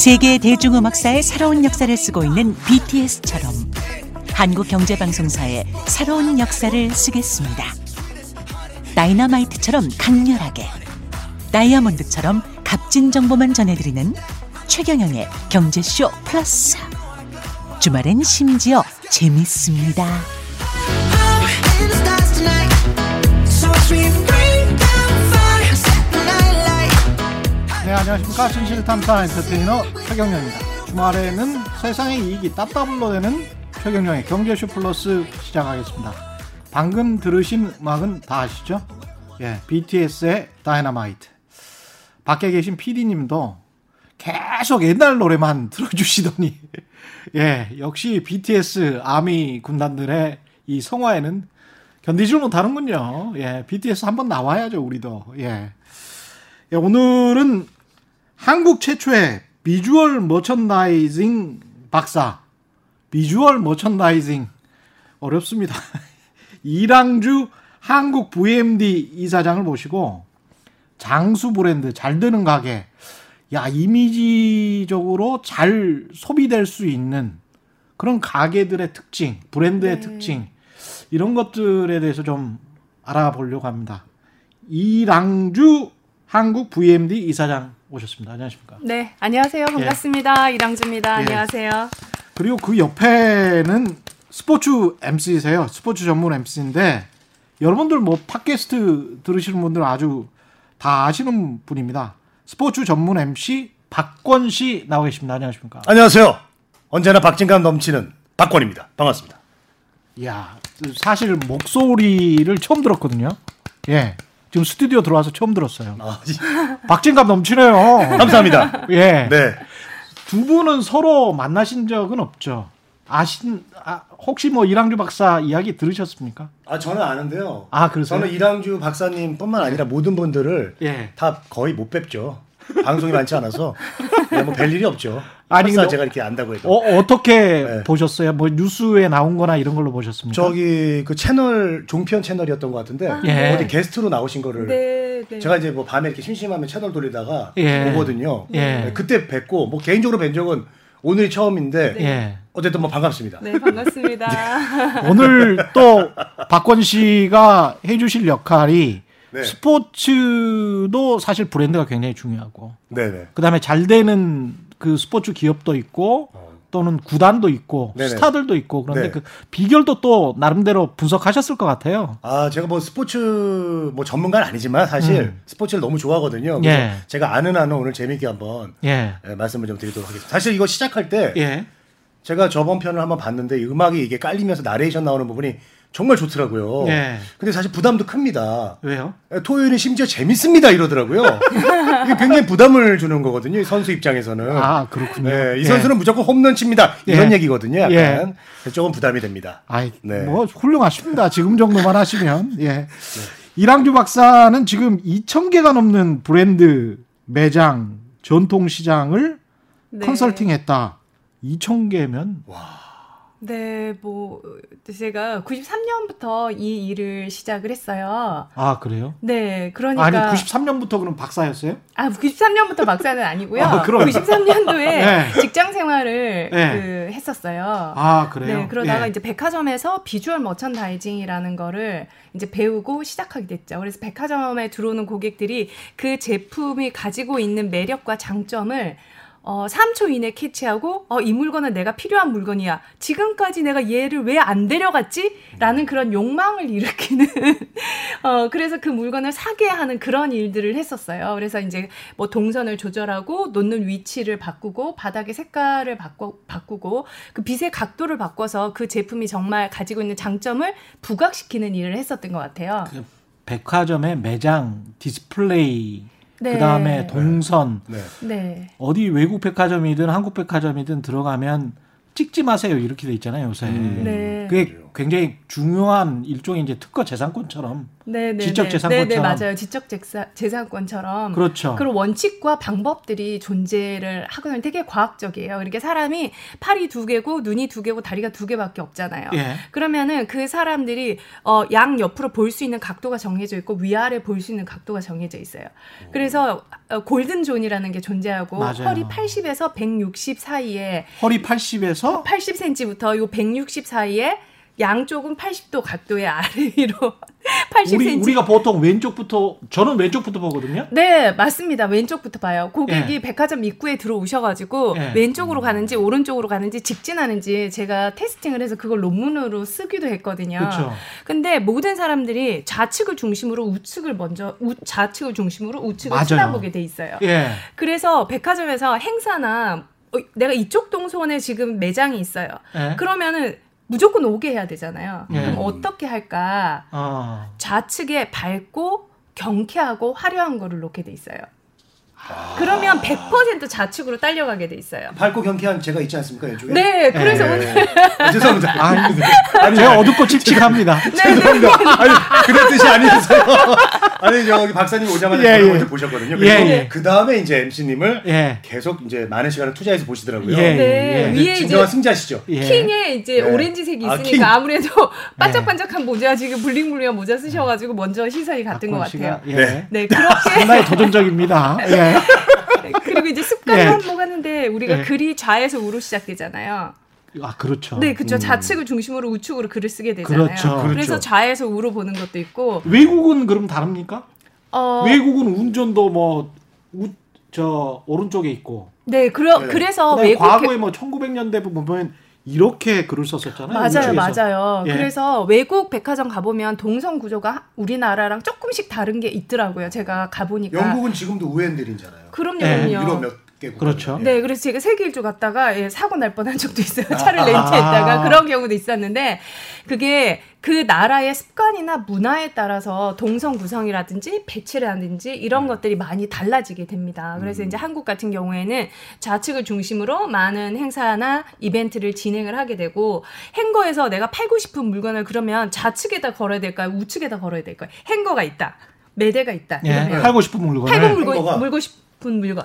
세계 대중음악사의 새로운 역사를 쓰고 있는 BTS처럼 한국 경제방송사의 새로운 역사를 쓰겠습니다. 다이너마이트처럼 강렬하게, 다이아몬드처럼 값진 정보만 전해드리는 최경영의 경제쇼 플러스. 주말엔 심지어 재밌습니다. 네, 안녕하십니까. 진실탐사 엔터테이너 최경영입니다. 주말에는 세상의 이익이 따따블로 되는 최경영의 경제쇼 플러스 시작하겠습니다. 방금 들으신 음악은 다 아시죠? 예, BTS의 다이너마이트. 밖에 계신 PD님도 계속 옛날 노래만 들어주시더니, 예, 역시 BTS 아미 군단들의 이 성화에는 견디질 못하는군요. 예, BTS 한번 나와야죠, 우리도. 예. 예, 오늘은 한국 최초의 비주얼 머천다이징 박사. 비주얼 머천다이징. 어렵습니다. 이랑주 한국 VMD 이사장을 모시고 장수 브랜드 잘 되는 가게. 야, 이미지적으로 잘 소비될 수 있는 그런 가게들의 특징, 브랜드의 특징, 이런 것들에 대해서 좀 알아보려고 합니다. 이랑주 한국 VMD 이사장 오셨습니다. 안녕하십니까? 네, 안녕하세요. 반갑습니다. 이랑주입니다. 예. 안녕하세요. 그리고 그 옆에는 스포츠 MC세요. 스포츠 전문 MC인데 여러분들 뭐 팟캐스트 들으시는 분들 아주 다 아시는 분입니다. 스포츠 전문 MC 박권 씨 나와 계십니다. 안녕하십니까? 안녕하세요. 언제나 박진감 넘치는 박권입니다. 반갑습니다. 이야, 사실 목소리를 처음 들었거든요. 예. 지금 스튜디오 들어와서 처음 들었어요. 아, 박진감 넘치네요. 감사합니다. 예. 네. 두 분은 서로 만나신 적은 없죠. 아신 아, 혹시 뭐 이랑주 박사 이야기 들으셨습니까? 아 저는 아는데요. 아, 그러세요? 저는 이랑주 박사님뿐만 아니라 모든 분들을 예. 다 거의 못 뵙죠. 방송이 많지 않아서 네, 뭐뵐 일이 없죠. 아니, 근데 제가 이렇게 안다고 해도 어, 어떻게 네. 보셨어요? 뭐 뉴스에 나온 거나 이런 걸로 보셨습니까? 저기 그 채널 종편 채널이었던 것 같은데 예. 어디 게스트로 나오신 거를 네, 네. 제가 이제 뭐 밤에 이렇게 심심하면 채널 돌리다가 예. 보거든요. 예. 네, 그때 뵙고 뭐 개인적으로 뵌 적은 오늘이 처음인데 예. 어쨌든 뭐 반갑습니다. 네, 반갑습니다. 오늘 또 박권 씨가 해주실 역할이 네. 스포츠도 사실 브랜드가 굉장히 중요하고 네네. 그다음에 잘 되는 그 스포츠 기업도 있고 또는 구단도 있고 어. 네네. 스타들도 있고 그런데 네. 그 비결도 또 나름대로 분석하셨을 것 같아요. 아, 제가 뭐 스포츠 뭐 전문가는 아니지만 사실 음. 스포츠를 너무 좋아하거든요. 그래서 예. 제가 아는 한은 오늘 재미있게 한번 예. 예, 말씀을 좀 드리도록 하겠습니다. 사실 이거 시작할 때 예. 제가 저번 편을 한번 봤는데 이 음악이 이게 깔리면서 나레이션 나오는 부분이 정말 좋더라고요. 예. 근데 사실 부담도 큽니다. 왜요? 예, 토요일은 심지어 재밌습니다 이러더라고요. 이게 굉장히 부담을 주는 거거든요. 이 선수 입장에서는. 아, 그렇군요. 네, 이 예. 선수는 무조건 홈런 칩니다. 이런 예. 얘기거든요. 약간 예. 조금 부담이 됩니다. 아이, 네. 뭐 훌륭하십니다. 지금 정도만 하시면. 예. 이랑주 박사는 지금 2,000개가 넘는 브랜드 매장 전통 시장을 네. 컨설팅했다. 2,000개면 네, 뭐 제가 93년부터 이 일을 시작을 했어요. 아 그래요? 네, 그러니까 아니 93년부터 그럼 박사였어요? 아, 93년부터 박사는 아니고요. 아, 그럼. 93년도에 네. 직장 생활을 네. 그 했었어요. 아 그래요? 네, 그러다가 예. 이제 백화점에서 비주얼 머천다이징이라는 거를 이제 배우고 시작하게 됐죠. 그래서 백화점에 들어오는 고객들이 그 제품이 가지고 있는 매력과 장점을 어, 3초 이내 캐치하고, 어, 이 물건은 내가 필요한 물건이야. 지금까지 내가 얘를 왜 안 데려갔지? 라는 그런 욕망을 일으키는, 어, 그래서 그 물건을 사게 하는 그런 일들을 했었어요. 그래서 이제 뭐 동선을 조절하고, 놓는 위치를 바꾸고, 바닥의 색깔을 바꿔, 바꾸고, 그 빛의 각도를 바꿔서 그 제품이 정말 가지고 있는 장점을 부각시키는 일을 했었던 것 같아요. 그 백화점의 매장 디스플레이 네. 그다음에 동선 네. 네. 어디 외국 백화점이든 한국 백화점이든 들어가면 찍지 마세요 이렇게 돼 있잖아요 요새. 음. 네. 그게 굉장히 중요한 일종의 이제 특허 재산권처럼 네, 네, 지적 네. 재산권처럼. 네, 네, 맞아요. 지적 재산, 재산권처럼. 그렇죠. 그런 원칙과 방법들이 존재를 하고는 되게 과학적이에요. 그러니까 사람이 팔이 두 개고 눈이 두 개고 다리가 두 개밖에 없잖아요. 예. 그러면은 그 사람들이 어, 양 옆으로 볼 수 있는 각도가 정해져 있고 위아래 볼 수 있는 각도가 정해져 있어요. 그래서 어, golden zone이라는 게 존재하고 맞아요. 허리 80에서 160 사이에 허리 80에서 80cm부터 요 160 사이에 양쪽은 80도 각도의 아래로 80cm. 우리 우리가 보통 왼쪽부터 저는 왼쪽부터 보거든요. 네, 맞습니다. 왼쪽부터 봐요. 고객이 예. 백화점 입구에 들어오셔가지고 예. 왼쪽으로 가는지 오른쪽으로 가는지 직진하는지 제가 testing을 해서 그걸 논문으로 쓰기도 했거든요. 그렇죠. 근데 모든 사람들이 좌측을 중심으로 우측을 먼저 우, 좌측을 중심으로 우측을 맞아요. 쳐다보게 돼 있어요. 예. 그래서 백화점에서 행사나 어, 내가 이쪽 동선에 지금 매장이 있어요. 예. 그러면은 무조건 오게 해야 되잖아요. 예. 그럼 어떻게 할까? 어. 좌측에 밝고 경쾌하고 화려한 거를 놓게 돼 있어요. 아. 그러면 100% 좌측으로 딸려가게 돼 있어요. 밝고 경쾌한 제가 있지 않습니까 이쪽에? 네, 그래서 예. 오늘 아, 죄송합니다. 아니, 제가 어둡고 칙칙합니다. 죄송합니다. 아니 그런 뜻이 아니었어요. 아니 저기 박사님 오자마자 예, 저를 예. 먼저 보셨거든요. 예, 예. 그 다음에 이제 MC님을 예. 계속 이제 많은 시간을 투자해서 보시더라고요. 예, 네, 예. 위에 이제 승자시죠. 예. 킹에 이제 네. 오렌지색이 아, 있으니까 킹. 아, 무래도 반짝반짝한 모자 지금 블링블링한 모자 쓰셔가지고 먼저 시선이 갔던 것 같아요. 예. 네. 네, 그렇게 상당히 도전적입니다. 예. 네, 그리고 이제 습관을 예. 한번 하는데 우리가 예. 글이 좌에서 우로 시작되잖아요. 아 그렇죠. 네, 그렇죠. 좌측을 중심으로 우측으로 글을 쓰게 되잖아요. 그렇죠. 그렇죠. 래서 좌에서 우로 보는 것도 있고 외국은 그럼 다릅니까? 어, 외국은 운전도 뭐저 오른쪽에 있고. 네, 그러, 네. 그래서 외국 과거에 뭐 1900년대 보면 이렇게 글을 썼었잖아요. 맞아요, 우측에서. 맞아요. 예. 그래서 외국 백화점 가보면 동선 구조가 우리나라랑 조금씩 다른 게 있더라고요. 제가 가보니까. 영국은 지금도 우엔들이잖아요. 그럼요, 예. 그럼요. 유럽 몇 개국. 그렇죠. 네, 그래서 제가 세계 일주 갔다가 예, 사고 날 뻔한 적도 있어요. 차를 렌트했다가 아. 그런 경우도 있었는데 그게 그 나라의 습관이나 문화에 따라서 동선 구성이라든지 배치라든지 이런 것들이 많이 달라지게 됩니다. 그래서 이제 한국 같은 경우에는 좌측을 중심으로 많은 행사나 이벤트를 진행을 하게 되고 행거에서 내가 팔고 싶은 물건을 그러면 좌측에다 걸어야 될까요? 우측에다 걸어야 될까요? 행거가 있다. 매대가 있다. 예. 팔고 싶은 물건을 팔고 물고. 물고 싶은 물건.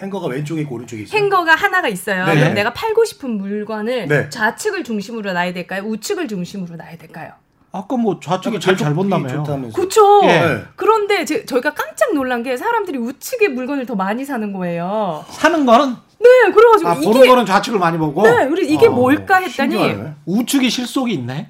행거가 왼쪽에 있고 오른쪽에 있어요. 행거가 하나가 있어요. 네네. 그럼 내가 팔고 싶은 물건을 네. 좌측을 중심으로 놔야 될까요? 우측을 중심으로 놔야 될까요? 아까 뭐 좌측이 제일 잘 본다며요. 그렇죠. 예. 그런데 제, 저희가 깜짝 놀란 게 사람들이 우측에 물건을 더 많이 사는 거예요. 사는 거는 네, 그래가지고 아, 보는 이게 거는 좌측을 많이 보고 네, 그래서 이게 아, 뭘까 했더니 신기하네. 우측이 실속이 있네.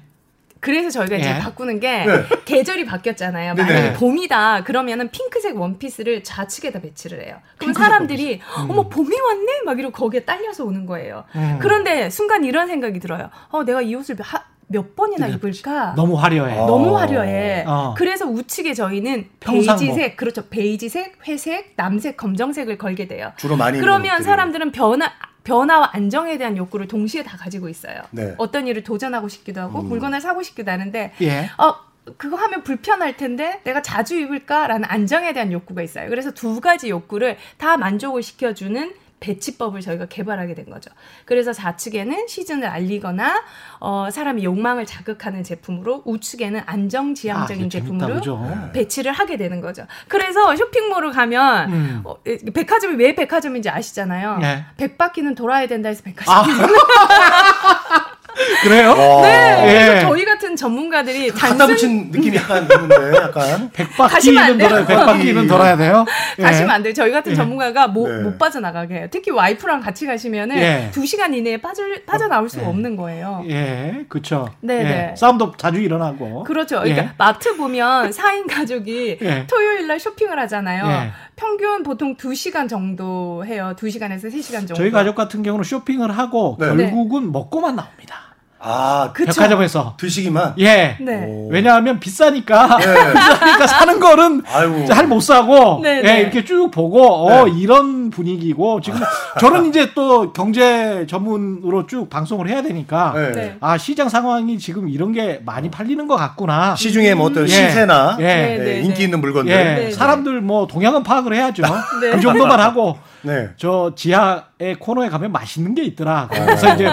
그래서 저희가 이제 예. 바꾸는 게 네. 계절이 바뀌었잖아요. 만약에 봄이다 그러면은 핑크색 원피스를 좌측에다 배치를 해요. 그럼 사람들이 어머 봄이 왔네 막 이러고 거기에 딸려서 오는 거예요. 음. 그런데 순간 이런 생각이 들어요. 어 내가 이 옷을 하- 몇 번이나 네. 입을까? 너무 화려해. 아. 너무 화려해. 어. 그래서 우측에 저희는 평상복. 베이지색, 그렇죠. 베이지색, 회색, 남색, 검정색을 걸게 돼요. 주로 많이 그러면. 사람들은 변화 변화와 안정에 대한 욕구를 동시에 다 가지고 있어요. 네. 어떤 일을 도전하고 싶기도 하고 음. 물건을 사고 싶기도 하는데 예. 어 그거 하면 불편할 텐데 내가 자주 입을까라는 안정에 대한 욕구가 있어요. 그래서 두 가지 욕구를 다 만족을 시켜주는 배치법을 저희가 개발하게 된 거죠. 그래서 좌측에는 시즌을 알리거나 어, 사람의 욕망을 자극하는 제품으로 우측에는 안정 지향적인 아, 이게 재밌다, 제품으로 그죠? 배치를 하게 되는 거죠. 그래서 쇼핑몰을 가면 음. 어, 이- 백화점이 왜 백화점인지 아시잖아요. 네. 백 바퀴는 돌아야 된다 해서 백화점. 아. 그래요? 와. 네, 예. 그래서 저희 같은 전문가들이 갖다 붙인 느낌이 약간 있는데 약간 백바퀴는. 돌아야 백바퀴는 돌아야 돼요. 예. 가시면 안 돼요. 저희 같은 예. 전문가가 못, 네. 못 빠져나가게 해요. 특히 와이프랑 같이 가시면은 예. 두 시간 이내에 빠져, 빠져 나올 수가 예. 없는 거예요. 예, 그렇죠. 네, 예. 네. 싸움도 자주 일어나고. 그렇죠. 그러니까 예. 마트 보면 4인 가족이 예. 토요일 날 쇼핑을 하잖아요. 예. 평균 보통 2시간 정도 해요. 2시간에서 3시간 정도. 저희 가족 같은 경우는 쇼핑을 하고 네. 결국은 먹고만 나옵니다. 아 그쵸. 백화점에서. 드시기만. 예. 네. 오. 왜냐하면 비싸니까 네. 비싸니까 사는 거는 아이고. 잘못 사고 네, 예, 네. 이렇게 쭉 보고 어 네. 이런 분위기고 지금 저는 이제 또 경제 전문으로 쭉 방송을 해야 되니까 네. 네. 아 시장 상황이 지금 이런 게 많이 팔리는 것 같구나. 시중에 뭐 어떤 예. 시세나 예. 네, 네, 네, 인기 네. 있는 물건들. 예, 네, 네. 사람들 뭐 동향은 파악을 해야죠. 네. 그 정도만 하고 네. 저 지하의 코너에 가면 맛있는 게 있더라. 그래서 이제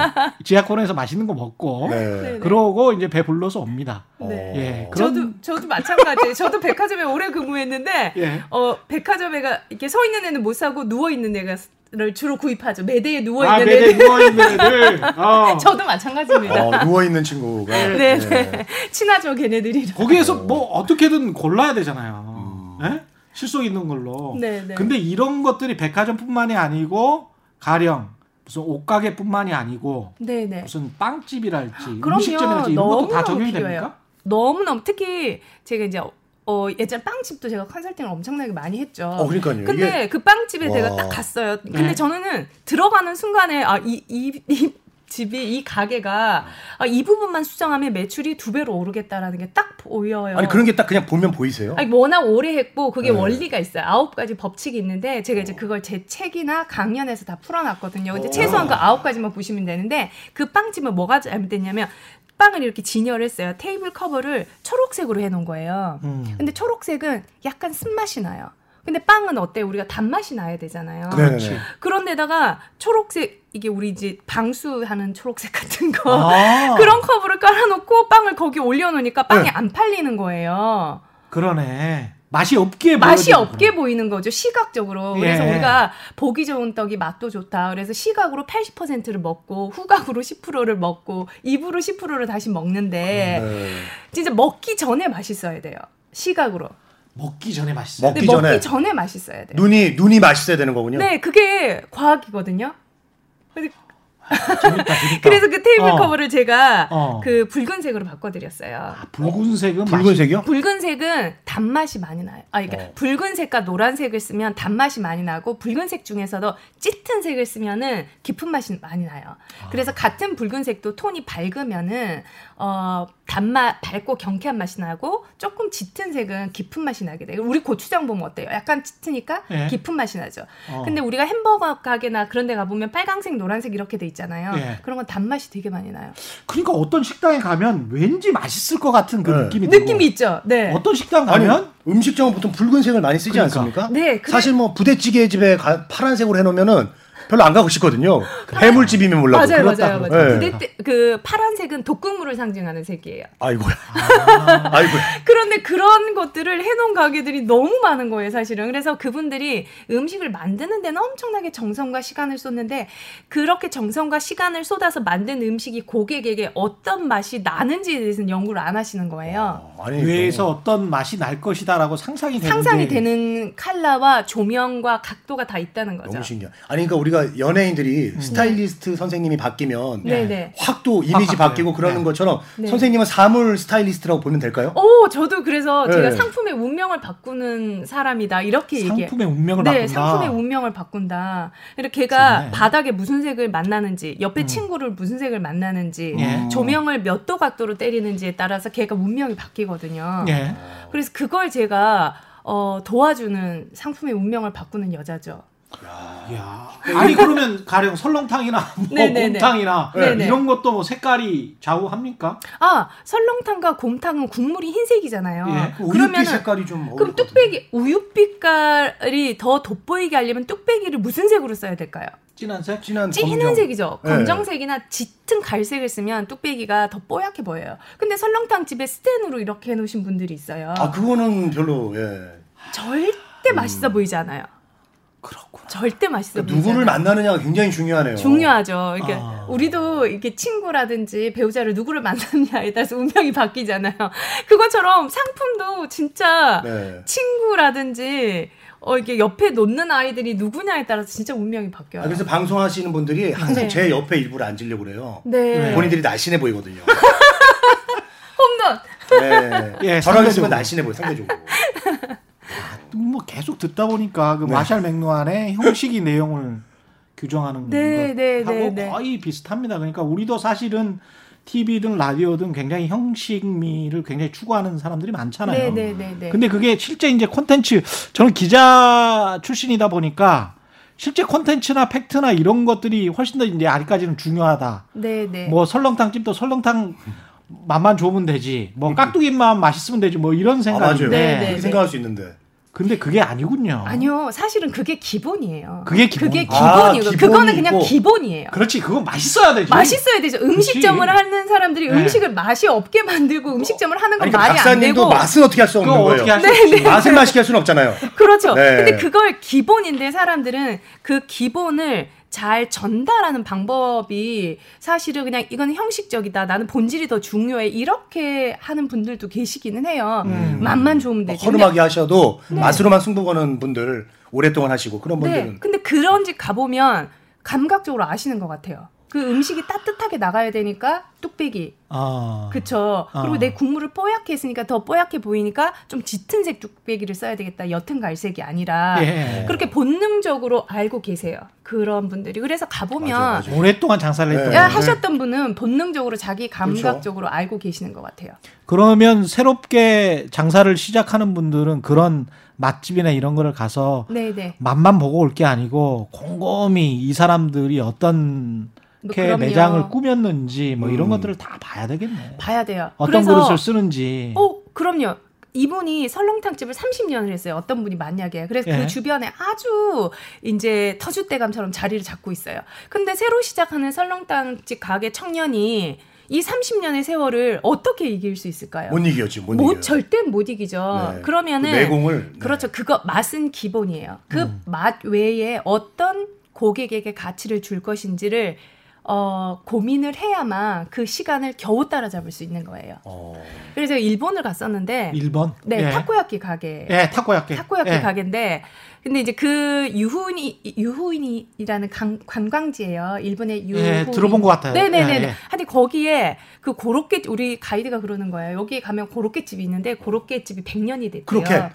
지하 코너에서 맛있는 거 먹고 네. 네. 그러고 이제 배 불러서 옵니다. 네. 예, 그런 저도 저도 마찬가지. 저도 백화점에 오래 근무했는데 예. 어 백화점에가 이렇게 서 있는 애는 못 사고 누워 있는 애가 를 주로 구입하죠. 매대에 누워 아, 있는 매대 애들. 누워 있는 애들. 어. 저도 마찬가지입니다. 어, 누워 있는 친구가. 네, 네. 친하죠, 걔네들이랑. 거기에서 뭐 어떻게든 골라야 되잖아요. 예? 실속 있는 걸로. 네, 네. 근데 이런 것들이 백화점뿐만이 아니고 가령 무슨 옷가게뿐만이 아니고 네, 네. 무슨 빵집이랄지. 음식점이랄지 이런 것도 다 너무너무 적용이 필요해요. 됩니까? 너무 너무 특히 제가 이제 어 예전 빵집도 제가 컨설팅을 엄청나게 많이 했죠. 어, 그러니까요. 근데 이게 그 빵집에 와. 제가 딱 갔어요. 근데 네. 저는 들어가는 순간에 아 이 이 이 집이 이 가게가 아, 이 부분만 수정하면 매출이 두 배로 오르겠다라는 게 딱 보여요. 아니 그런 게 딱 그냥 보면 보이세요? 아니 워낙 오래 했고 그게 네. 원리가 있어요. 아홉 가지 법칙이 있는데 제가 이제 그걸 제 책이나 강연에서 다 풀어놨거든요. 근데 오. 최소한 그 아홉 가지만 보시면 되는데 그 빵집은 뭐가 잘못됐냐면 빵을 이렇게 진열을 했어요. 테이블 커버를 초록색으로 해놓은 거예요. 음. 근데 초록색은 약간 쓴맛이 나요. 근데 빵은 어때? 요 우리가 단맛이 나야 되잖아요. 네네네. 그런데다가 초록색 이게 우리 이제 방수하는 초록색 같은 거 아, 그런 컵을 깔아놓고 빵을 거기 올려놓으니까 빵이 네. 안 팔리는 거예요. 그러네. 맛이 없게 맛이. 없게 보이는 거죠 시각적으로 그래서 예. 우리가 보기 좋은 떡이 맛도 좋다 그래서 시각으로 80%를 먹고 후각으로 10%를 먹고 입으로 10%를 다시 먹는데 네. 진짜 먹기 전에 맛있어야 돼요 시각으로 먹기 전에 맛있어요. 먹기 근데 먹기 전에. 전에 맛있어야 돼요 눈이 눈이 맛있어야 되는 거군요. 네 그게 과학이거든요 재밌다, 재밌다. 그래서 그 테이블 어. 커버를 제가 어. 그 붉은색으로 바꿔드렸어요 아, 붉은색은 붉은색이요? 붉은색은 단맛이 많이 나요. 아, 그러니까 어. 붉은색과 노란색을 쓰면 단맛이 많이 나고 붉은색 중에서도 짙은 색을 쓰면은 깊은 맛이 많이 나요. 그래서 같은 붉은색도 톤이 밝으면은 어 단맛 밝고 경쾌한 맛이 나고 조금 짙은 색은 깊은 맛이 나게 돼요. 우리 고추장 보면 어때요? 약간 짙으니까 예. 깊은 맛이 나죠. 어. 근데 우리가 햄버거 가게나 그런 데 가보면 빨강색, 노란색 이렇게 돼 있잖아요. 예. 그런 건 단맛이 되게 많이 나요. 그러니까 어떤 식당에 가면 왠지 맛있을 것 같은 그 네. 느낌이 들고. 느낌이 있죠. 네. 어떤 식당 아니 가면 음식점은 보통 붉은색을 많이 쓰지 그러니까. 않습니까? 네, 그래- 사실 뭐 부대찌개 집에 가- 파란색으로 해놓으면 별로 안 가고 싶거든요. 해물집이면 몰라도. 맞아요, 그렇다, 맞아요, 그렇다. 맞아요. 네. 부대 때, 그 파란색은 독극물을 상징하는 색이에요. 아이고야. 아 이고야. 그런데 그런 것들을 해놓은 가게들이 너무 많은 거예요, 사실은. 그래서 그분들이 음식을 만드는 데는 엄청나게 정성과 시간을 쏟는데 그렇게 정성과 시간을 쏟아서 만든 음식이 고객에게 어떤 맛이 나는지에 대해서는 연구를 안 하시는 거예요. 어, 아니 뇌에서 어떤 맛이 날 것이다라고 상상이 되는 상상이 게 되는 칼라와 조명과 각도가 다 있다는 거죠. 너무 신기해. 아니 그러니까 우리가 연예인들이 스타일리스트 선생님이 바뀌면 네, 네. 확또 이미지 바뀌어요. 바뀌고 그러는 네. 것처럼 네. 선생님은 사물 스타일리스트라고 보면 될까요? 오, 저도 그래서 네. 제가 상품의 운명을 바꾸는 사람이다 이렇게 얘기해요. 상품의 운명을 네, 바꾼다. 상품의 운명을 바꾼다. 이렇게 걔가 좋네. 바닥에 무슨 색을 만나는지, 옆에 친구를 무슨 색을 만나는지, 예. 조명을 몇 도 각도로 때리는지에 따라서 걔가 운명이 바뀌거든요. 예. 그래서 그걸 제가 어, 도와주는 상품의 운명을 바꾸는 여자죠. 야. 아니 그러면 가령 설렁탕이나 뭐 네네네. 곰탕이나 네네. 이런 것도 뭐 색깔이 좌우합니까? 아, 설렁탕과 곰탕은 국물이 흰색이잖아요. 예. 그 그러면은 색깔이 좀 그럼. 뚝배기 우유빛깔이 더 돋보이게 하려면 뚝배기를 무슨 색으로 써야 될까요? 진한색? 진한 진한. 색이죠. 네. 검정색이나 짙은 갈색을 쓰면 뚝배기가 더 뽀얗게 보여요. 근데 설렁탕 집에 스텐으로 이렇게 해놓으신 분들이 있어요. 아 그거는 별로 예. 절대 맛있어 보이지 않아요. 그렇구나. 절대 맛있어 그러니까 누구를. 만나느냐가 굉장히 중요하네요. 중요하죠. 이렇게 아. 우리도 이렇게 친구라든지 배우자를 누구를 만났냐에 따라서 운명이 바뀌잖아요. 그것처럼 상품도 진짜 네. 친구라든지 어 이게 옆에 놓는 아이들이 누구냐에 따라서 진짜 운명이 바뀌어요. 아, 그래서 방송하시는 분들이 항상 네. 제 옆에 일부러 앉으려고 그래요. 네. 본인들이 날씬해 보이거든요. 홈런. 네. 예, 저랑. 있으면 날씬해 보여 상대적으로. 뭐 계속 듣다 보니까 그 네. 마샬 맥루안의 형식이 내용을 규정하는 네, 네, 것하고 네, 네. 거의 비슷합니다. 그러니까 우리도 사실은 TV든 라디오든 굉장히 형식미를 굉장히 추구하는 사람들이 많잖아요. 네네네 네. 근데 그게 실제 이제 콘텐츠 저는 기자 출신이다 보니까 실제 콘텐츠나 팩트나 이런 것들이 훨씬 더 이제 아직까지는 중요하다. 네 네. 뭐 설렁탕 집도 설렁탕 맛만 좋으면 되지. 뭐 깍두기만 맛있으면 되지. 뭐 이런 아 맞아요. 생각인데 네, 네. 그렇게 생각할 수 있는데. 근데 그게 아니군요. 아니요, 사실은 그게 기본이에요. 그게 기본. 그게 아, 기본이고 기본이 그거는 그냥 있고. 기본이에요. 그렇지. 그건 맛있어야 되지. 맛있어야 되죠. 음식점을 그렇지. 하는 사람들이 네. 음식을 맛이 없게 만들고 음식점을 하는 건 아니, 그러니까 말이 안 박사님도 되고 맛은 어떻게 할 수 없는 그거 거예요. 어떻게 할수 네, 없지. 맛을 맛있게 할 수는 없잖아요. 그렇죠. 네. 근데 그걸 기본인데 사람들은 그 기본을 잘 전달하는 방법이 사실은 그냥 이건 형식적이다. 나는 본질이 더 중요해. 이렇게 하는 분들도 계시기는 해요. 음. 맛만 좋으면 막 되지. 허름하게 하셔도 맛으로만 승부 거는 분들 오랫동안 하시고 그런 네. 분들은 근데 그런 집 가보면 감각적으로 아시는 것 같아요. 그 음식이 따뜻하게 나가야 되니까 뚝배기. 아. 그쵸. 그리고 아. 내 국물을 뽀얗게 했으니까 더 뽀얗게 보이니까 좀 짙은 색 뚝배기를 써야 되겠다. 옅은 갈색이 아니라. 예. 그렇게 본능적으로 알고 계세요. 그런 분들이. 그래서 가보면 맞아요, 맞아요. 오랫동안 장사를 했던 네. 야, 분들. 하셨던 분은 본능적으로 자기 그렇죠. 감각적으로 알고 계시는 것 같아요. 그러면 새롭게 장사를 시작하는 분들은 그런 맛집이나 이런 거를 가서 네네. 맛만 보고 올 게 아니고 곰곰이 이 사람들이 어떤 뭐게 그럼요. 매장을 꾸몄는지 뭐 이런 음. 것들을 다 봐야 되겠네. 봐야 돼요. 어떤 그래서 그릇을 쓰는지. 어, 그럼요. 이분이 설렁탕집을 30년을 했어요. 어떤 분이 만약에. 그래서 예. 그 주변에 아주 이제 터줏대감처럼 자리를 잡고 있어요. 근데 새로 시작하는 설렁탕집 가게 청년이 이 30년의 세월을 어떻게 이길 수 있을까요? 못 이겨지 못, 못 이겨요. 절대 못 이기죠. 네. 그러면은 그 내공을 네. 그렇죠. 그거 맛은 기본이에요. 그 음. 맛 외에 어떤 고객에게 가치를 줄 것인지를 어, 고민을 해야만 그 시간을 겨우 따라잡을 수 있는 거예요. 어. 그래서 일본을 갔었는데 1번. 네, 예. 타코야끼 가게. 예, 타코야끼. 타코야끼 예. 가게인데 근데 이제 그 유후인이 유후인이라는 관, 관광지예요. 일본의 유후인. 예, 들어본 것 같아요. 네네네. 예, 예. 하여튼 거기에 그 고로케 우리 가이드가 그러는 거예요. 여기 가면 고로케 집이 있는데 고로케 집이 100년이 됐대요. 그렇게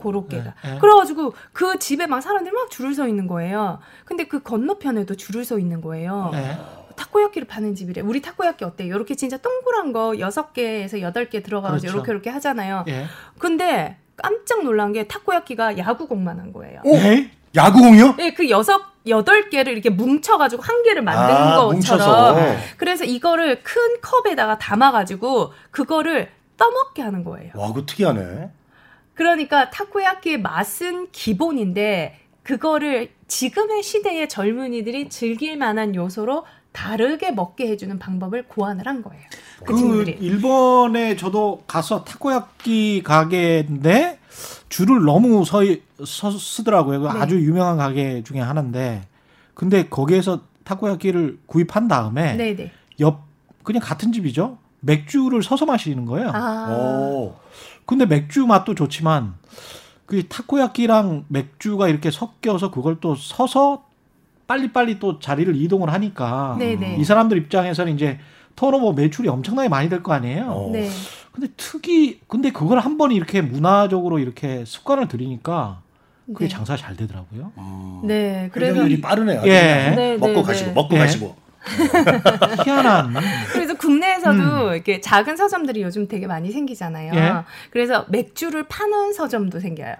고로케가. 예, 예. 그래가지고 그 집에 막 사람들이 막 줄을 서 있는 거예요. 근데 그 건너편에도 줄을 서 있는 거예요. 예. 타코야끼를 파는 집이래. 우리 타코야끼 어때요? 이렇게 진짜 동그란 거 여섯 개에서 여덟 개 들어가가지고 그렇죠. 이렇게 이렇게 하잖아요. 예. 근데 깜짝 놀란 게 타코야끼가 야구공만 한 거예요. 오! 예? 야구공이요? 예, 그 여섯 여덟 개를 이렇게 뭉쳐가지고 한 개를 만든 아, 것처럼. 뭉쳐서. 그래서 이거를 큰 컵에다가 담아가지고 그거를 떠먹게 하는 거예요. 와, 그거 특이하네. 그러니까 타코야끼의 맛은 기본인데 그거를 지금의 시대의 젊은이들이 즐길 만한 요소로 다르게 먹게 해주는 방법을 고안을 한 거예요. 그, 그 친구들이. 일본에 저도 가서 타코야끼 가게인데 줄을 너무 서, 서 쓰더라고요. 그 네. 아주 유명한 가게 중에 하나인데 근데 거기에서 타코야끼를 구입한 다음에 네네. 옆 그냥 같은 집이죠. 맥주를 서서 마시는 거예요. 아, 오. 근데 맥주 맛도 좋지만 그 타코야끼랑 맥주가 이렇게 섞여서 그걸 또 서서 빨리빨리 또 자리를 이동을 하니까 네네. 이 사람들 입장에서는 이제 턴오버 매출이 엄청나게 많이 될 거 아니에요. 어. 네. 근데 특이 근데 그걸 한 번 이렇게 문화적으로 이렇게 습관을 들이니까 그게 네. 장사가 잘 되더라고요. 음. 네. 그래서 회전율이 빠르네요. 예. 네, 먹고 네, 가시고 네. 먹고 예. 가시고. 희한한 그래서 국내에서도 음. 이렇게 작은 서점들이 요즘 되게 많이 생기잖아요. 예. 그래서 맥주를 파는 서점도 생겨요.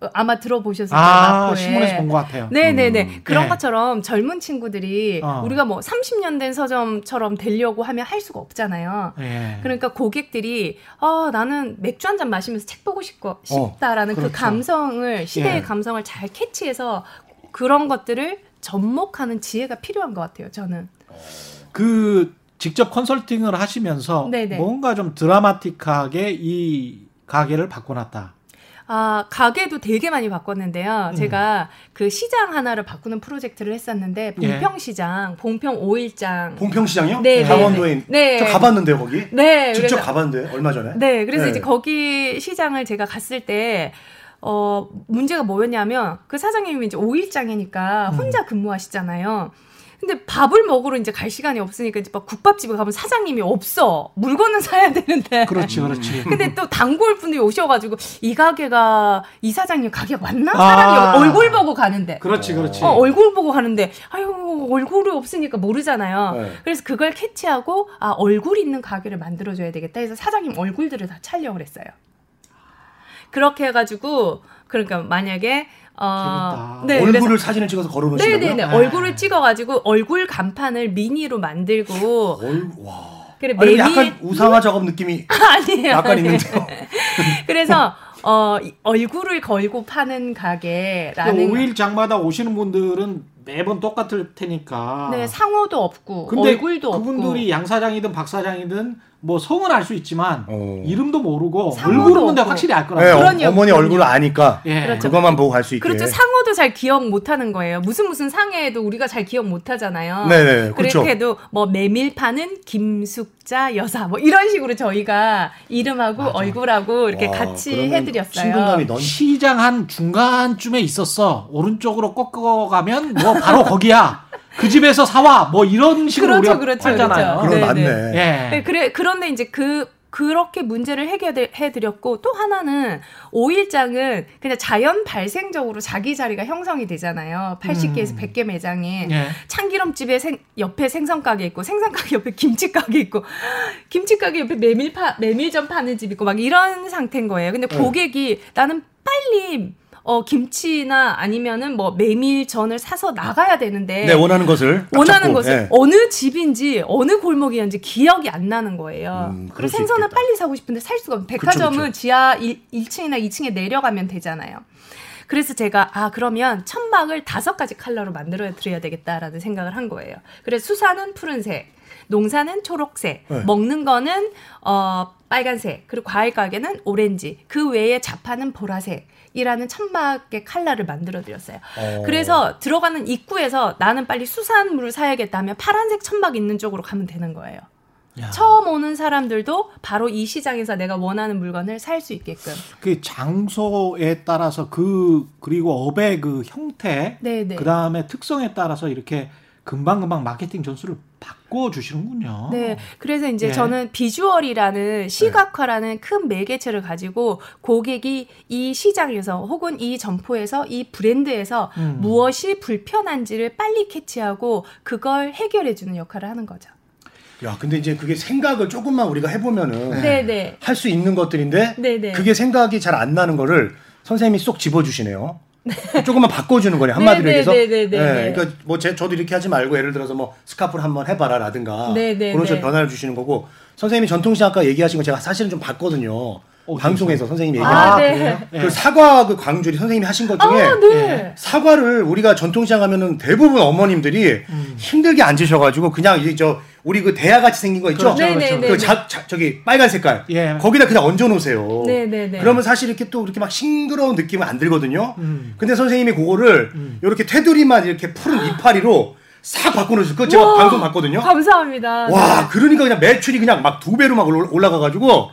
어, 아마 들어보셨을 거예요. 아. 신문에서 본 것 같아요. 네네네. 음. 그런 예. 것처럼 젊은 친구들이 어. 우리가 뭐 30년 된 서점처럼 되려고 하면 할 수가 없잖아요. 예. 그러니까 고객들이 어 나는 맥주 한 잔 마시면서 책 보고 싶고 싶다라는 그 그렇죠. 감성을 시대의 예. 감성을 잘 캐치해서 그런 것들을 접목하는 지혜가 필요한 것 같아요. 저는. 그 직접 컨설팅을 하시면서 네네. 뭔가 좀 드라마틱하게 이 가게를 바꿔놨다. 아, 가게도 되게 많이 바꿨는데요. 음. 제가 그 시장 하나를 바꾸는 프로젝트를 했었는데, 예. 봉평 시장, 봉평 오일장. 봉평 시장이요? 네, 네, 강원도에 네. 네. 저 가봤는데요 거기. 네, 직접 그래서, 가봤는데 얼마 전에. 네, 그래서 네. 이제 거기 시장을 제가 갔을 때, 어, 문제가 뭐였냐면, 그 사장님이 이제 오일장이니까 음. 혼자 근무하시잖아요. 근데 밥을 먹으러 이제 갈 시간이 없으니까 이제 막 국밥집에 가면 사장님이 없어. 물건은 사야 되는데. 그렇지, 그렇지. 근데 또 단골 분들이 오셔가지고 이 가게가 이 사장님 가게 맞나? 아. 사람이 얼굴 보고 가는데. 그렇지, 그렇지. 어, 얼굴 보고 가는데 아유 얼굴이 없으니까 모르잖아요. 네. 그래서 그걸 캐치하고 아 얼굴 있는 가게를 만들어줘야 되겠다 해서 사장님 얼굴들을 다 촬영을 했어요. 그렇게 해가지고 그러니까 만약에 어. 네, 얼굴을 그래서 사진을 찍어서 걸어놓으시고요. 네네네 아. 얼굴을 찍어가지고 얼굴 간판을 미니로 만들고 얼, 와. 그래 아니, 메뉴 약간 우상화 작업 느낌이 아니에요. 약간. 있는데요. 그래서 어, 이- 얼굴을 걸고 파는 가게라는 5일 장마다 오시는 분들은 매번 똑같을 테니까. 네, 상호도 없고 근데 얼굴도 그분들이 없고 양 사장이든 박 사장이든 뭐 성은 알 수 있지만 어. 이름도 모르고 얼굴은 근데. 확실히 알 네, 거라고. 어, 그럼요, 어머니 그럼요. 얼굴을 아니까 예. 그렇죠. 그것만 보고 갈 수 있게. 그렇죠. 상호도 잘 기억 못 하는 거예요. 무슨 무슨 상해에도 우리가 잘 기억 못 하잖아요. 네네, 그렇죠. 그렇게 해도 뭐 메밀 파는 김숙자 여사 뭐 이런 식으로 저희가 이름하고 얼굴하고 이렇게 와, 같이 그러면 해드렸어요. 친근감이 넘. 시장 한 중간쯤에 있었어. 오른쪽으로 꺾어 가면 뭐 바로 거기야. 그 집에서 사와. 뭐 이런 식으로 그렇죠, 우리가 그렇죠, 팔잖아요. 그렇죠. 그럼 네, 맞네. 예. 네, 그래 그런데 이제 그 그렇게 문제를 해결해 드렸고 또 하나는 5일장은 그냥 자연 발생적으로 자기 자리가 형성이 되잖아요. 80개에서 100개 매장에 예. 참기름집에 생, 옆에 생선 가게 있고 생선 가게 옆에 김치 가게 있고 김치 가게 옆에 메밀 파 메밀전 파는 집 있고 막 이런 상태인 거예요. 근데 고객이 나는 빨리 어 김치나 아니면은 뭐 메밀전을 사서 나가야 되는데 네, 원하는 것을 딱 원하는 잡고, 것을 예. 어느 집인지 어느 골목이었는지 기억이 안 나는 거예요. 음, 그리고 수 생선을 있겠다. 빨리 사고 싶은데 살 수가 없는 백화점은 그쵸, 그쵸. 지하 1, 1층이나 2층에 내려가면 되잖아요. 그래서 제가 아 그러면 천막을 다섯 가지 컬러로 만들어 드려야 되겠다라는 생각을 한 거예요. 그래서 수산은 푸른색, 농사는 초록색, 네. 먹는 거는 어 빨간색, 그리고 과일 가게는 오렌지, 그 외에 자파는 보라색 이라는 천막의 컬러를 만들어 드렸어요. 어. 그래서 들어가는 입구에서 나는 빨리 수산물을 사야겠다 하면 파란색 천막 있는 쪽으로 가면 되는 거예요. 야. 처음 오는 사람들도 바로 이 시장에서 내가 원하는 물건을 살 수 있게끔. 그 장소에 따라서 그 그리고 업의 그 형태, 네, 네. 그 다음에 특성에 따라서 이렇게 금방 금방 마케팅 전술을 바꿔 주시는군요. 네. 그래서 이제 예. 저는 비주얼이라는 시각화라는 큰 매개체를 가지고 고객이 이 시장에서 혹은 이 점포에서 이 브랜드에서 음. 무엇이 불편한지를 빨리 캐치하고 그걸 해결해 주는 역할을 하는 거죠. 야, 근데 이제 그게 생각을 조금만 우리가 해보면은 네, 네. 할수 있는 것들인데 네, 네. 그게 생각이 잘 안 나는 거를 선생님이 쏙 집어주시네요. 조금만 바꿔주는 거네 한마디로 네, 네, 얘기해서. 네, 네, 네, 네. 그러니까 뭐 제, 저도 이렇게 하지 말고 예를 들어서 뭐 스카프를 한번 해봐라라든가 네, 네, 그런 식으로 네. 변화를 주시는 거고 선생님이 전통시 아까 얘기하신 거 제가 사실은 좀 봤거든요. 방송에서 선생님이 얘기한 아, 아, 네. 예. 그 사과 그 광줄이 선생님이 하신 것 중에 아, 네. 사과를 우리가 전통시장 가면은 대부분 어머님들이 음. 힘들게 앉으셔가지고 그냥 이제 저 우리 그 대야 같이 생긴 거 있죠? 그렇죠, 네, 네, 네, 그 네. 자, 자- 저기 빨간 색깔. 예. 거기다 그냥 얹어 놓으세요. 네, 네, 네. 그러면 사실 이렇게 또 이렇게 막 싱그러운 느낌은 안 들거든요. 음. 근데 선생님이 그거를 이렇게 테두리만 이렇게 푸른 이파리로 싹 바꿔놓으셨어요. 그거 제가 와, 방송 봤거든요. 감사합니다. 와, 그러니까 그냥 매출이 그냥 막 두 배로 막 올라- 올라가가지고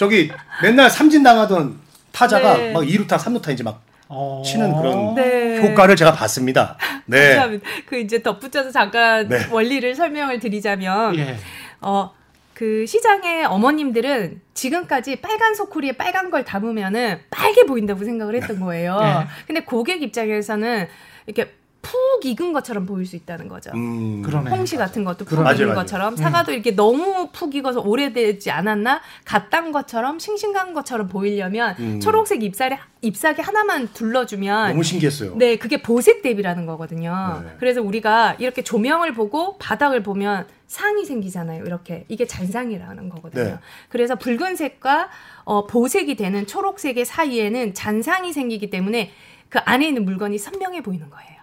저기 맨날 삼진 당하던 타자가 네. 막 2루타, 3루타 이제 막 어. 치는 그런 네. 효과를 제가 봤습니다. 네. 감사합니다. 그 이제 덧붙여서 잠깐 네. 원리를 설명을 드리자면 예. 어, 그 시장의 어머님들은 지금까지 빨간 소쿠리에 빨간 걸 담으면은 빨개 보인다고 생각을 했던 거예요. 네. 근데 고객 입장에서는 이렇게 푹 익은 것처럼 보일 수 있다는 거죠. 음. 그러네. 홍시 같은 것도 푹 그러네. 익은 맞아요. 것처럼 사과도 이렇게 너무 푹 익어서 오래되지 않았나 갓단 것처럼 싱싱한 것처럼 보이려면 음. 초록색 잎살에 잎사귀 하나만 둘러주면 너무 신기했어요. 네, 그게 보색 대비라는 거거든요. 네. 그래서 우리가 이렇게 조명을 보고 바닥을 보면 상이 생기잖아요. 이렇게 이게 잔상이라는 거거든요. 네. 그래서 붉은색과 어, 보색이 되는 초록색의 사이에는 잔상이 생기기 때문에 그 안에 있는 물건이 선명해 보이는 거예요.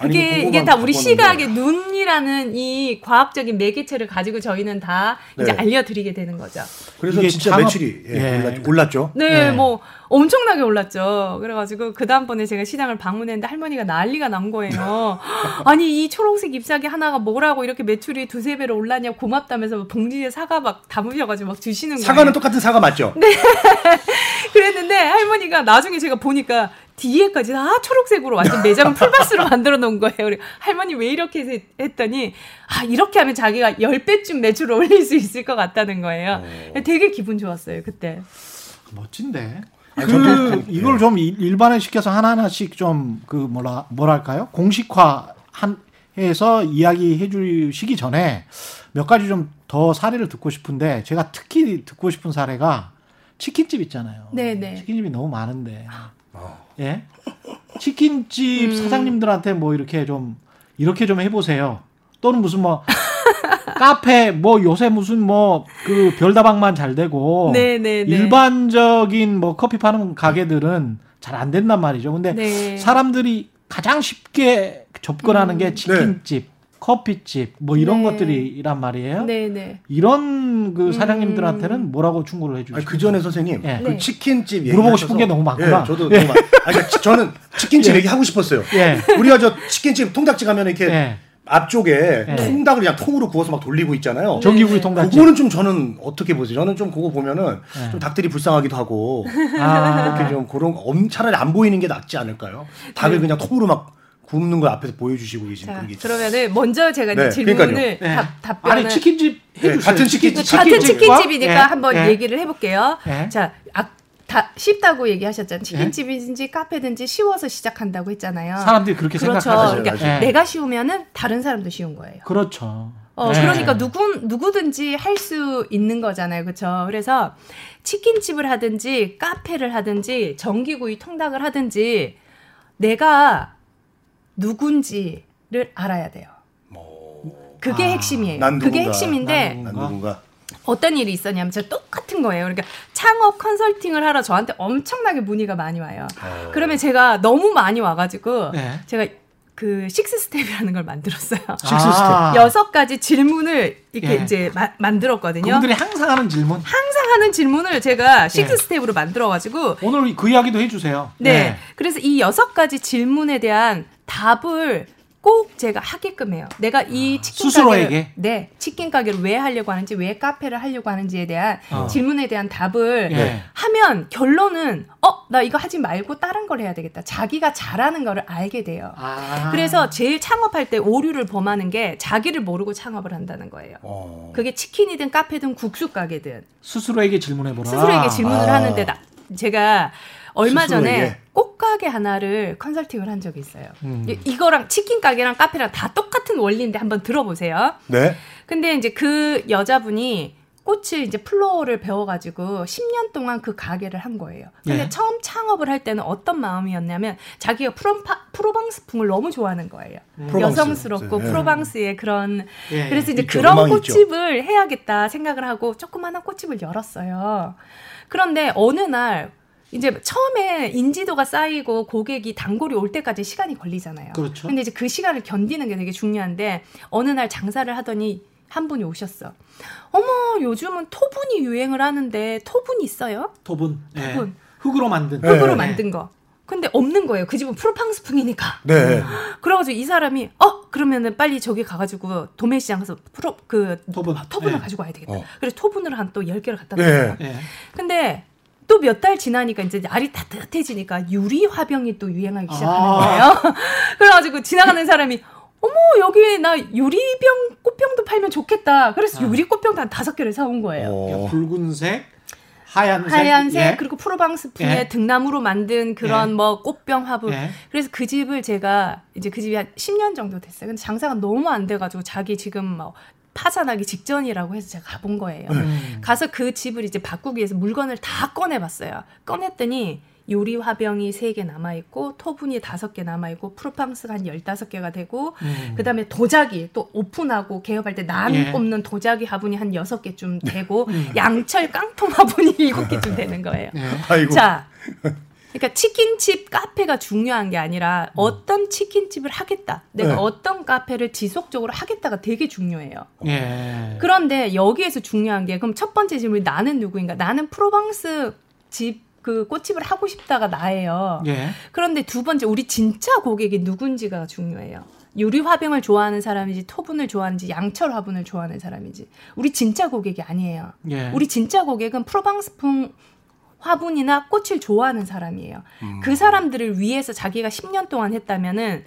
그게 이게 다거 우리. 시각의 눈이라는 이 과학적인 매개체를 가지고 저희는 다 이제 네. 알려드리게 되는 거죠. 그래서 이게 진짜 창업- 매출이 예, 예. 올랐, 올랐죠. 네, 네. 뭐 엄청나게 올랐죠. 그래가지고 그 다음번에 제가 시장을 방문했는데 할머니가 난리가 난 거예요. 아니 이 초록색 잎사귀 하나가 뭐라고 이렇게 매출이 두세 배로 올랐냐 고맙다면서 막 봉지에 사과 막 담으셔가지고 막 주시는 거예요. 사과는 똑같은 사과 맞죠? 네. 그랬는데 할머니가 나중에 제가 보니까 뒤에까지 다 초록색으로 완전 매장을 풀밭으로 만들어 놓은 거예요. 그래 할머니 왜 이렇게 했- 했더니 아 이렇게 하면 자기가 10배쯤 매출을 올릴 수 있을 것 같다는 거예요. 되게 기분 좋았어요 그때. 멋진데. 아니, 그 저도- 이걸 예. 좀 일- 일반화 시켜서 하나하나씩 좀 그 뭐라 뭐랄까요 공식화 한 해서 이야기해 주시기 전에 몇 가지 좀 더 사례를 듣고 싶은데 제가 특히 듣고 싶은 사례가 치킨집 있잖아요. 네네. 치킨집이 너무 많은데 어. 예 치킨집 음. 사장님들한테 뭐 이렇게 좀 이렇게 좀 해보세요. 또는 무슨 뭐 카페 뭐 요새 무슨 뭐 그 별다방만 잘 되고 네, 네, 네. 일반적인 뭐 커피 파는 가게들은 잘 안 된단 말이죠. 근데 네. 사람들이 가장 쉽게 접근하는 게 치킨집, 커피집 뭐 이런 네. 것들이란 말이에요. 네, 네. 이런 그 사장님들한테는 뭐라고 충고를 해주시죠? 그 전에 선생님 예. 그 네. 치킨집 물어보고 싶은 게 너무 많구나. 예, 저도 예. 너무 많. 아니, 그러니까 저는 치킨집 예. 얘기 하고 싶었어요. 예. 우리가 저 치킨집 통닭집 가면 이렇게 예. 앞쪽에 예. 통닭을 그냥 통으로 구워서 막 돌리고 있잖아요. 전기구이 통닭집. 그거는 좀 저는 어떻게 보세요? 저는 좀 그거 보면은 예. 좀 닭들이 불쌍하기도 하고 아. 이렇게 좀 그런 거 엄- 차라리 안 보이는 게 낫지 않을까요? 닭을 그냥 통으로 막 굽는 걸 앞에서 보여주시고 계신 자, 그런 게 있잖아요. 그러면은 먼저 제가 네, 질문을. 예. 답, 답변을 아니 치킨집 예, 해주세요. 같은 치킨집, 같은? 치킨집이니까 예, 한번 예. 얘기를 해볼게요. 예. 자, 아, 다 쉽다고 얘기하셨잖아요. 치킨집이든지 카페든지 쉬워서 시작한다고 했잖아요. 사람들이 그렇게 그렇죠. 생각하죠. 그러니까 맞아요. 내가 쉬우면은 다른 사람도 쉬운 거예요. 그렇죠. 어, 예. 그러니까 누구 누구든지 할 수 있는 거잖아요. 그렇죠? 그래서 치킨집을 하든지 카페를 하든지 전기구이 통닭을 하든지 내가 누군지를 알아야 돼요. 그게 아, 핵심이에요. 난 그게 누군가, 핵심인데 난 누군가 어떤 일이 있었냐면 저 똑같은 거예요. 그러니까 창업 컨설팅을 하러 저한테 엄청나게 문의가 많이 와요. 어. 그러면 제가 너무 많이 와가지고 네. 제가 그 six step이라는 걸 만들었어요. 식스 아. 여섯 가지 질문을 이렇게 예. 이제 마- 만들었거든요. 그분들이 항상 하는 질문. 항상 하는 질문을 제가 식스 예. step으로 만들어가지고 오늘 그 이야기도 해주세요. 네. 그래서 이 여섯 가지 질문에 대한 답을 꼭 제가 하게끔 해요. 내가 이 치킨 아, 스스로에게? 가게를 네 치킨 가게를 왜 하려고 하는지 왜 카페를 하려고 하는지에 대한 어. 질문에 대한 답을 예. 하면 결론은 어 나 이거 하지 말고 다른 걸 해야 되겠다. 자기가 잘하는 거를 알게 돼요. 아. 그래서 제일 창업할 때 오류를 범하는 게 자기를 모르고 창업을 한다는 거예요. 어. 그게 치킨이든 카페든 국수 가게든 스스로에게 질문해 보라. 스스로에게 질문을 아. 하는데 나, 제가 얼마 스스로에게? 전에 꽃가게 하나를 컨설팅을 한 적이 있어요. 음. 이- 이거랑 치킨 가게랑 카페랑 다 똑같은 원리인데 한번 들어보세요. 네. 근데 이제 그 여자분이 꽃을 이제 flower를 배워가지고 10년 동안 그 가게를 한 거예요. 근데 예. 처음 창업을 할 때는 어떤 마음이었냐면 자기가 프롬파, 프로방스풍을 너무 좋아하는 거예요. 프로방스. 여성스럽고 예. 프로방스의 그런 예. 그래서 이제 있죠. 그런 로망이 있죠. 꽃집을 해야겠다 생각을 하고 조그마한 꽃집을 열었어요. 그런데 어느 날 이제 처음에 인지도가 쌓이고 고객이 단골이 올 때까지 시간이 걸리잖아요. 그렇죠. 근데 이제 그 시간을 견디는 게 되게 중요한데 어느 날 장사를 하더니 한 분이 오셨어. 어머, 요즘은 토분이 유행을 하는데 토분 있어요? 토분. 예. 토분. 흙으로 만든. 네. 흙으로 예. 만든 거. 근데 없는 거예요. 그 집은 프로팡스풍이니까. 네. 그래가지고 이 사람이 어 그러면은 빨리 저기 가가지고 도매시장 가서 프로 그 토분. 토분을 예. 가지고 와야 되겠다. 어. 그래서 토분을 한또 10개를 갖다 예. 놨어요. 예. 근데 또 몇 달 지나니까 이제 날이 따뜻해지니까 유리 화병이 또 유행하기 시작하는 아. 거예요. 그래가지고 지나가는 사람이 어머 여기 나 유리병 꽃병도 팔면 좋겠다. 그래서 아. 유리 꽃병도 한 다섯 개를 사온 거예요. 어. 붉은색, 하얀색. 하얀색 예. 그리고 프로방스풍의 예. 등나무로 만든 그런 예. 뭐 꽃병 화분 예. 그래서 그 집을 제가 이제 그 집이 한 10년 정도 됐어요 근데 장사가 너무 안 돼가지고 자기 지금 뭐 파산하기 직전이라고 해서 제가 가본 거예요 음. 가서 그 집을 이제 바꾸기 위해서 물건을 다 꺼내봤어요 꺼냈더니 요리 화병이 3개 남아있고 토분이 5개 남아있고 프로팡스가 한 15개가 되고 음. 그 다음에 도자기 또 오픈하고 개업할 때난 예. 뽑는 도자기 화분이 한 6개쯤 되고 음. 양철 깡통 화분이 7개쯤 되는 거예요. 예. 아이고. 자. 그러니까 치킨집 카페가 중요한 게 아니라 어떤 치킨집을 하겠다. 내가 네. 어떤 카페를 지속적으로 하겠다가 되게 중요해요. 예. 그런데 여기에서 중요한 게 그럼 첫 번째 질문이 나는 누구인가? 나는 프로방스 집 그 꽃집을 하고 싶다가 나예요. 예. 그런데 두 번째 우리 진짜 고객이 누군지가 중요해요. 유리 화병을 좋아하는 사람인지 토분을 좋아하는지 양철 화분을 좋아하는 사람인지 우리 진짜 고객이 아니에요. 예. 우리 진짜 고객은 프로방스풍 화분이나 꽃을 좋아하는 사람이에요. 그 사람들을 위해서 자기가 10년 동안 했다면은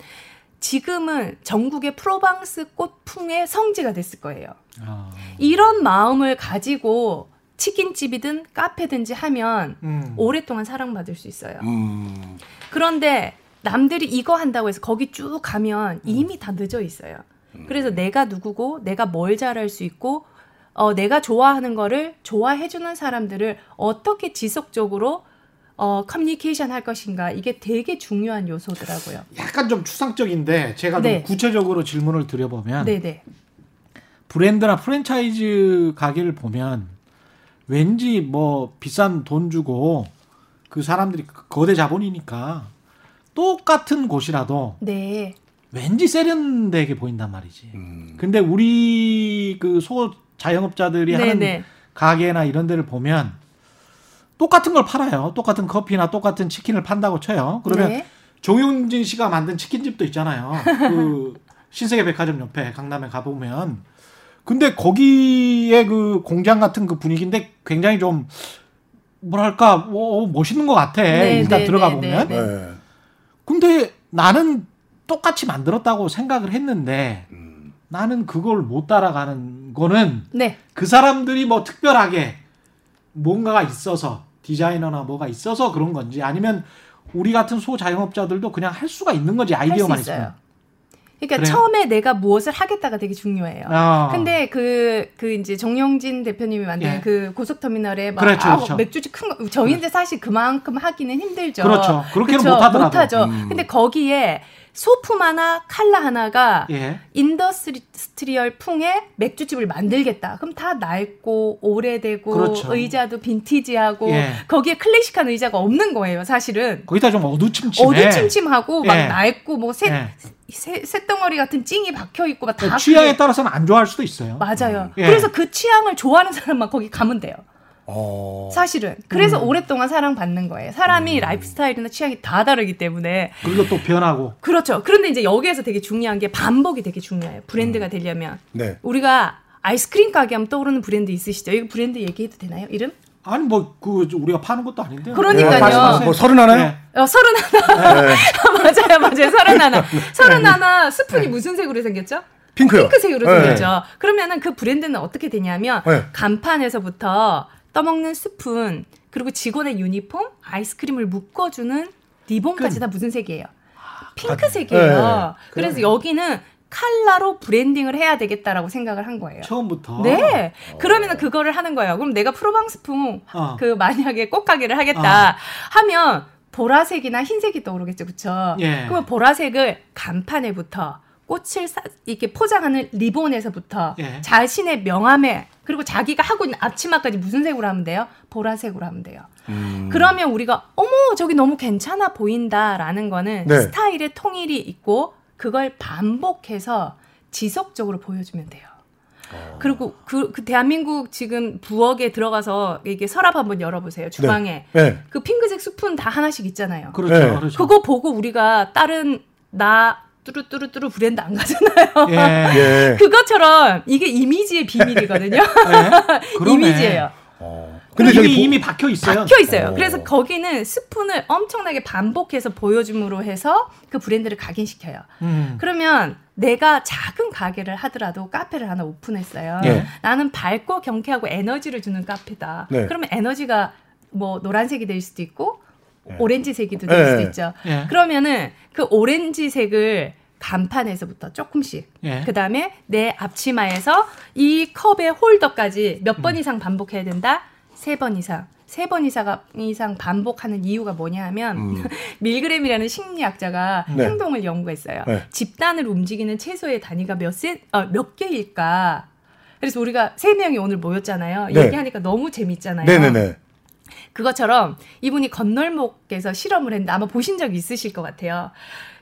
지금은 전국의 프로방스 꽃풍의 성지가 됐을 거예요. 아. 이런 마음을 가지고 치킨집이든 카페든지 하면 음. 오랫동안 사랑받을 수 있어요. 음. 그런데 남들이 이거 한다고 해서 거기 쭉 가면 이미 다 늦어 있어요. 그래서 내가 누구고 내가 뭘 잘할 수 있고 어, 내가 좋아하는 거를 좋아해주는 사람들을 어떻게 지속적으로 어, 커뮤니케이션 할 것인가 이게 되게 중요한 요소더라고요. 약간 좀 추상적인데 제가 네. 좀 구체적으로 질문을 드려보면 네네. 브랜드나 프랜차이즈 가게를 보면 왠지 뭐 비싼 돈 주고 그 사람들이 거대 자본이니까 똑같은 곳이라도 네. 왠지 세련되게 보인단 말이지. 음. 근데 우리 그 소 자영업자들이 네, 하는 네. 가게나 이런 데를 보면 똑같은 걸 팔아요. 똑같은 커피나 똑같은 치킨을 판다고 쳐요. 그러면 네. 정용진 씨가 만든 치킨집도 있잖아요. 그 신세계 백화점 옆에 강남에 가보면. 근데 거기에 그 공장 같은 그 분위기인데 굉장히 좀 뭐랄까 뭐 멋있는 것 같아. 네, 일단 네, 들어가 네, 보면. 네, 네. 근데 나는 똑같이 만들었다고 생각을 했는데 음. 나는 그걸 못 따라가는 거는 네. 그 사람들이 뭐 특별하게 뭔가가 있어서 디자이너나 뭐가 있어서 그런 건지 아니면 우리 같은 소자영업자들도 그냥 할 수가 있는 건지 아이디어만 있어요. 그러니까 그래요? 처음에 내가 무엇을 하겠다가 되게 중요해요. 아. 근데 그, 그 이제 정영진 대표님이 만든 예. 그 고속터미널에 막 그렇죠, 아, 그렇죠. 맥주집 큰 거, 저희인데 사실 그만큼 하기는 힘들죠. 그렇죠. 그렇게는? 못하더라도. 못하죠. 음. 근데 거기에 소품 하나, 칼라 하나가 예. industrial 풍의 맥주집을 만들겠다. 그럼 다 낡고 오래되고 그렇죠. 의자도 빈티지하고 예. 거기에 클래식한 의자가 없는 거예요. 사실은 거기다 좀 어두침침해. 어두침침하고 막 예. 낡고 뭐 쇠 예. 쇠, 쇳덩어리 같은 찡이 박혀 있고 막 다 그 취향에 그게- 따라서는 안 좋아할 수도 있어요. 맞아요. 예. 그래서 그 취향을 좋아하는 사람만 거기 가면 돼요. 어. 사실은. 그래서 음. 오랫동안 사랑받는 거예요. 사람이 라이프 스타일이나 취향이 다 다르기 때문에. 그리고 또 변하고. 그렇죠. 그런데 이제 여기에서 되게 중요한 게 반복이 되게 중요해요. 브랜드가 되려면. 네. 우리가 아이스크림 가게 하면 떠오르는 브랜드 있으시죠? 이거 브랜드 얘기해도 되나요? 이름? 아니 뭐 그 우리가 파는 것도 아닌데. 그러니까요. 네. 뭐 서른 하나요? 네. 어, 서른 하나. 네. 맞아요, 맞아요. 서른 하나. 서른 하나 스푼이 무슨 색으로 생겼죠? 핑크요. 핑크색으로 네. 생겼죠. 그러면은 그 브랜드는 어떻게 되냐면 네. 간판에서부터 떠먹는 스푼 그리고 직원의 유니폼, 아이스크림을 묶어주는 리본까지 다 무슨 색이에요? 핑크색이에요. 네. 그래서 여기는 칼라로 브랜딩을 해야 되겠다라고 생각을 한 거예요. 처음부터. 네. 그러면은 그거를 하는 거예요. 그럼 내가 프로방스풍 어. 그 만약에 꽃가게를 하겠다 하면 보라색이나 흰색이 떠오르겠죠. 그쵸? 예. 그러면 보라색을 간판에부터 꽃을 싸- 이렇게 포장하는 리본에서부터 예. 자신의 명함에 그리고 자기가 하고 있는 앞치마까지 무슨 색으로 하면 돼요? 보라색으로 하면 돼요. 음. 그러면 우리가 어머 저기 너무 괜찮아 보인다라는 거는 네. 스타일의 통일이 있고 그걸 반복해서 지속적으로 보여주면 돼요. 어. 그리고 그, 그 대한민국 지금 부엌에 들어가서 이게 서랍 한번 열어보세요. 주방에 네. 그 핑크색 스푼 다 하나씩 있잖아요. 그렇죠. 네. 그렇죠. 그거 보고 우리가 다른 나 뚜루뚜루뚜루 브랜드 안 가잖아요. 예. 예. 그것처럼 이게 이미지의 비밀이거든요. 그러네. 이미지예요. 어. 근데 이미 저기 이미 박혀 있어요. 박혀 있어요. 어. 그래서 거기는 스푼을 엄청나게 반복해서 보여줌으로 해서 그 브랜드를 각인시켜요. 음. 그러면 내가 작은 가게를 하더라도 카페를 하나 오픈했어요. 예. 나는 밝고 경쾌하고 에너지를 주는 카페다. 네. 그러면 에너지가 뭐 노란색이 될 수도 있고 예. 오렌지색이 될 수도 예. 있죠. 예. 그러면은 그 오렌지색을 간판에서부터 조금씩 예. 그다음에 내 앞치마에서 이 컵의 홀더까지 몇 음. 번 이상 반복해야 된다. 세 번 이상. 세 번 이상, 이상 반복하는 이유가 뭐냐 하면 음. 밀그램이라는 심리학자가 네. 행동을 연구했어요. 네. 집단을 움직이는 채소의 단위가 몇, 세, 어, 몇 개일까? 그래서 우리가 세 명이 오늘 모였잖아요. 네. 얘기하니까 너무 재밌잖아요. 네네네. 그것처럼 이분이 건널목에서 실험을 했는데 아마 보신 적 있으실 것 같아요.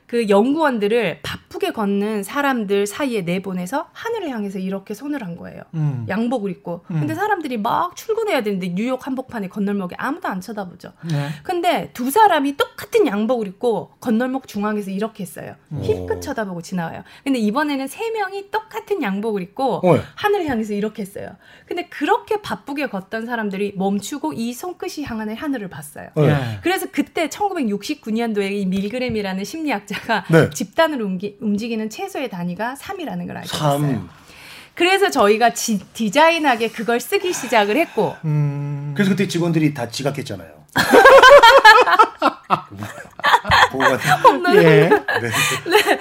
그 연구원들을 바쁘게 걷는 사람들 사이에 내보내서 하늘을 향해서 이렇게 손을 한 거예요. 음. 양복을 입고. 음. 근데 사람들이 막 출근해야 되는데 뉴욕 한복판에 건널목에 아무도 안 쳐다보죠. 네. 근데 두 사람이 똑같은 양복을 입고 건널목 중앙에서 이렇게 했어요. 오. 힐끗 쳐다보고 지나와요. 근데 이번에는 세 명이 똑같은 양복을 입고 어. 하늘을 향해서 이렇게 했어요. 근데 그렇게 바쁘게 걷던 사람들이 멈추고 이 손끝이 향하는 하늘을 봤어요. 어. 예. 그래서 그때 1969년도에 이 밀그램이라는 심리학자 가 네. 집단을 옮기, 움직이는 최소의 단위가 3이라는 걸 됐어요. 3. 그래서 저희가 지- 디자인하게 그걸 쓰기 시작을 했고 음. 그래서 그때 직원들이 다 지각했잖아요. 보고 갔더니 홈런 예. 네.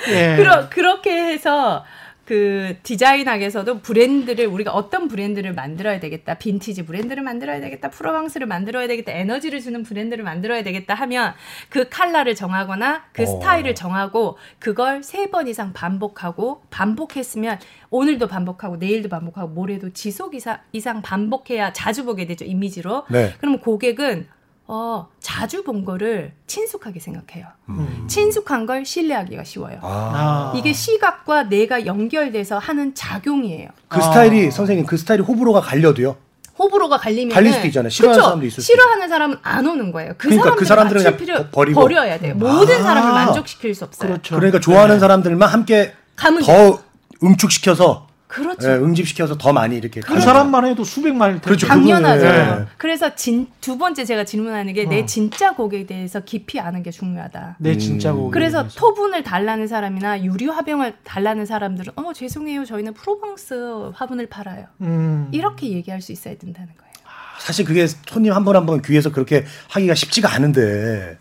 예. 그러, 그렇게 해서 그 디자인학에서도 브랜드를 우리가 어떤 브랜드를 만들어야 되겠다. 빈티지 브랜드를 만들어야 되겠다. 프로방스를 만들어야 되겠다. 에너지를 주는 브랜드를 만들어야 되겠다 하면 그 컬러를 정하거나 그 어. 스타일을 정하고 그걸 세 번 이상 반복하고 반복했으면 오늘도 반복하고 내일도 반복하고 모레도 지속 이상, 이상 반복해야 자주 보게 되죠. 이미지로. 네. 그러면 고객은 어, 자주 본 거를 친숙하게 생각해요. 음. 친숙한 걸 신뢰하기가 쉬워요. 아. 아. 이게 시각과 뇌가 연결돼서 하는 작용이에요. 그 아. 스타일이 선생님 그 스타일이 호불호가 갈려도요. 호불호가 갈리면 갈릴 수도 있잖아요. 싫어하는 사람도 있을 수도 싫어하는 사람은 안 오는 거예요. 그 그러니까 그 사람들은 필요 버리고. 버려야 돼요. 모든 아. 사람을 만족시킬 수 없어요. 그렇죠. 그러니까 좋아하는 사람들만 함께 가면 더 응축시켜서 그렇죠. 예, 응집시켜서 더 많이 이렇게 그 가는 사람만 해도 수백만일 텐데. 그렇죠. 당연하죠. 예. 그래서 진, 두 번째 제가 질문하는 게내 어. 진짜 고객에 대해서 깊이 아는 게 중요하다. 내 진짜 음. 고객. 그래서 토분을 달라는 사람이나 유리 화병을 달라는 사람들은 어 죄송해요 저희는 프로방스 화분을 팔아요 음. 이렇게 얘기할 수 있어야 된다는 거예요. 사실 그게 손님 한 번 한 번 귀에서 그렇게 하기가 쉽지가 않은데.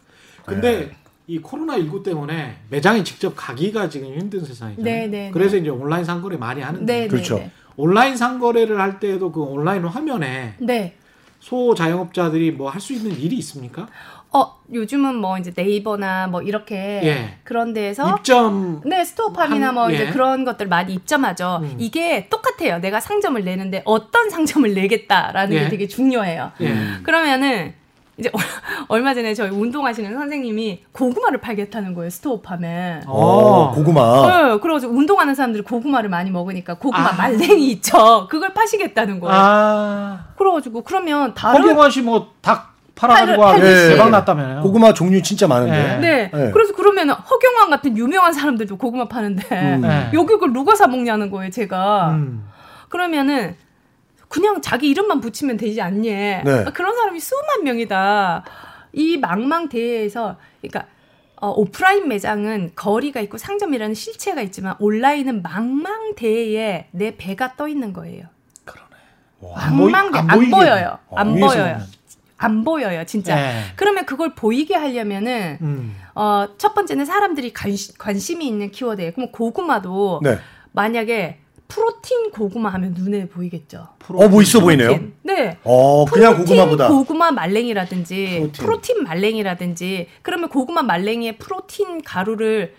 근데 이 코로나 19 때문에 매장에 직접 가기가 지금 힘든 세상이잖아요. 네, 네, 그래서 이제 온라인 상거래 많이 하는데 네, 그렇죠. 네, 온라인 상거래를 할 때도 그 온라인 화면에 네. 네. 소자영업자들이 뭐 할 수 있는 일이 있습니까? 어 요즘은 뭐 이제 네이버나 뭐 이렇게 예. 그런 데에서 입점 네 스토어팜이나 한- 뭐 예. 이제 그런 것들 많이 입점하죠. 음. 이게 똑같아요. 내가 상점을 내는데 어떤 상점을 내겠다라는 예. 게 되게 중요해요. 예. 그러면은 이제 얼마 전에 저희 운동하시는 선생님이 고구마를 팔겠다는 거예요 스토어팜에. 어, 고구마. 네, 그래가지고 운동하는 사람들이 고구마를 많이 먹으니까 고구마 아. 말랭이 있죠. 그걸 파시겠다는 거예요. 아 그래가지고 그러면 다른 허경환 씨뭐닭 팔아가지고 팔- 팔듯이. 대박 났다며요. 고구마 종류 진짜 많은데. 예. 네. 네. 그래서 그러면 허경환 같은 유명한 사람들도 고구마 파는데 음. 네. 여기 그걸 누가 사 먹냐는 거예요, 제가. 음. 그러면은 그냥 자기 이름만 붙이면 되지 않니? 네. 그런 사람이 수만 명이다. 이 망망대해에서 그러니까 어, 오프라인 매장은 거리가 있고 상점이라는 실체가 있지만 온라인은 망망대해에 내 배가 떠 있는 거예요. 안 보이- 망망대 안 안. 보여요. 어, 안 보여요. 안 보여요, 진짜. 예. 그러면 그걸 보이게 하려면은 음. 어, 첫 번째는 사람들이 관시, 관심이 있는 키워드예요. 그럼 고구마도 네. 만약에 프로틴 고구마 하면 눈에 보이겠죠. 어, 뭐 있어 보이네요. 프로틴. 네. 어, 그냥 고구마보다. 고구마 말랭이라든지 프로틴. 프로틴. 말랭이라든지 그러면 고구마 말랭이에 프로틴 가루를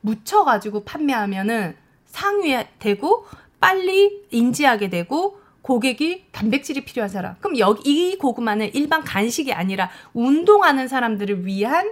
묻혀 가지고 판매하면은 상위에 되고 빨리 인지하게 되고 고객이 단백질이 필요한 사람. 그럼 여기 이 고구마는 일반 간식이 아니라 운동하는 사람들을 위한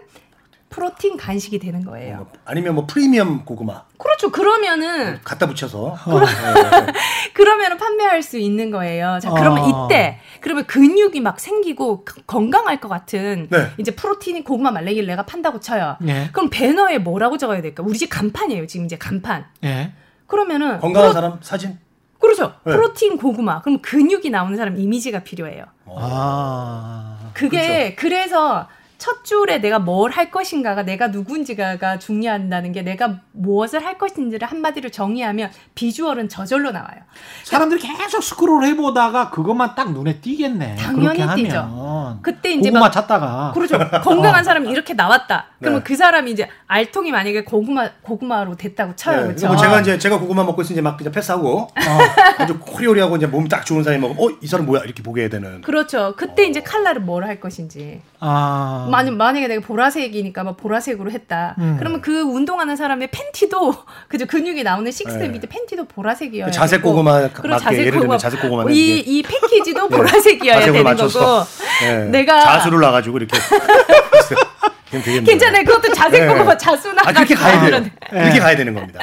프로틴 간식이 되는 거예요. 뭐, 아니면 뭐 프리미엄 고구마 그렇죠. 그러면은 갖다 붙여서. 그러면은 판매할 수 있는 거예요. 자, 그러면 아. 이때 그러면 근육이 막 생기고 그- 건강할 것 같은 네. 이제 프로틴이 고구마 말랭이를 내가 판다고 쳐요. 예. 그럼 배너에 뭐라고 적어야 될까? 우리 집 간판이에요. 지금 이제 간판. 예. 그러면은 건강한 프로- 사람 사진. 그렇죠. 네. 프로틴 고구마. 그럼 근육이 나오는 사람 이미지가 필요해요. 아. 그게 그래서 첫 줄에 내가 뭘 할 것인가가 내가 누군지가 중요한다는 게 내가 무엇을 할 것인지를 한마디로 정의하면 비주얼은 저절로 나와요. 사람들이 계속 스크롤 해보다가 그것만 딱 눈에 띄겠네. 당연히 그렇게 하면. 띄죠. 그때 이제 고구마 막 찾다가. 그렇죠. 건강한 사람이 이렇게 나왔다. 그러면 네. 그 사람이 이제 알통이 만약에 고구마 고구마로 됐다고 쳐요. 네, 그렇죠. 뭐 제가 이제 제가 고구마 먹고 있으면 이제 막 그냥 패스하고 아주 코리오리하고 이제 몸 딱 좋은 사람이 먹으면 어이 사람 뭐야 이렇게 보게 되는. 그렇죠. 그때 이제 칼라를 뭘 할 것인지. 아. 만약 만약에 내가 보라색이니까 막 보라색으로 했다. 음. 그러면 그 운동하는 사람의 팬티도 그죠 근육이 나오는 식스텝 네. 밑에 팬티도 보라색이어야 그 자색 되고. 고구마 그리고 자색 예를 들면 고구마 자색 고구마는 이, 이제 이 패키지도 네. 보라색이어야 되는 맞춰서 거고. 네, 내가- 자수를 놔가지고 이렇게. 괜찮아요. 그것도 자색 네. 고구마 자수나 아 그렇게 가야 돼요. 그런- 그렇게 가야 되는 겁니다.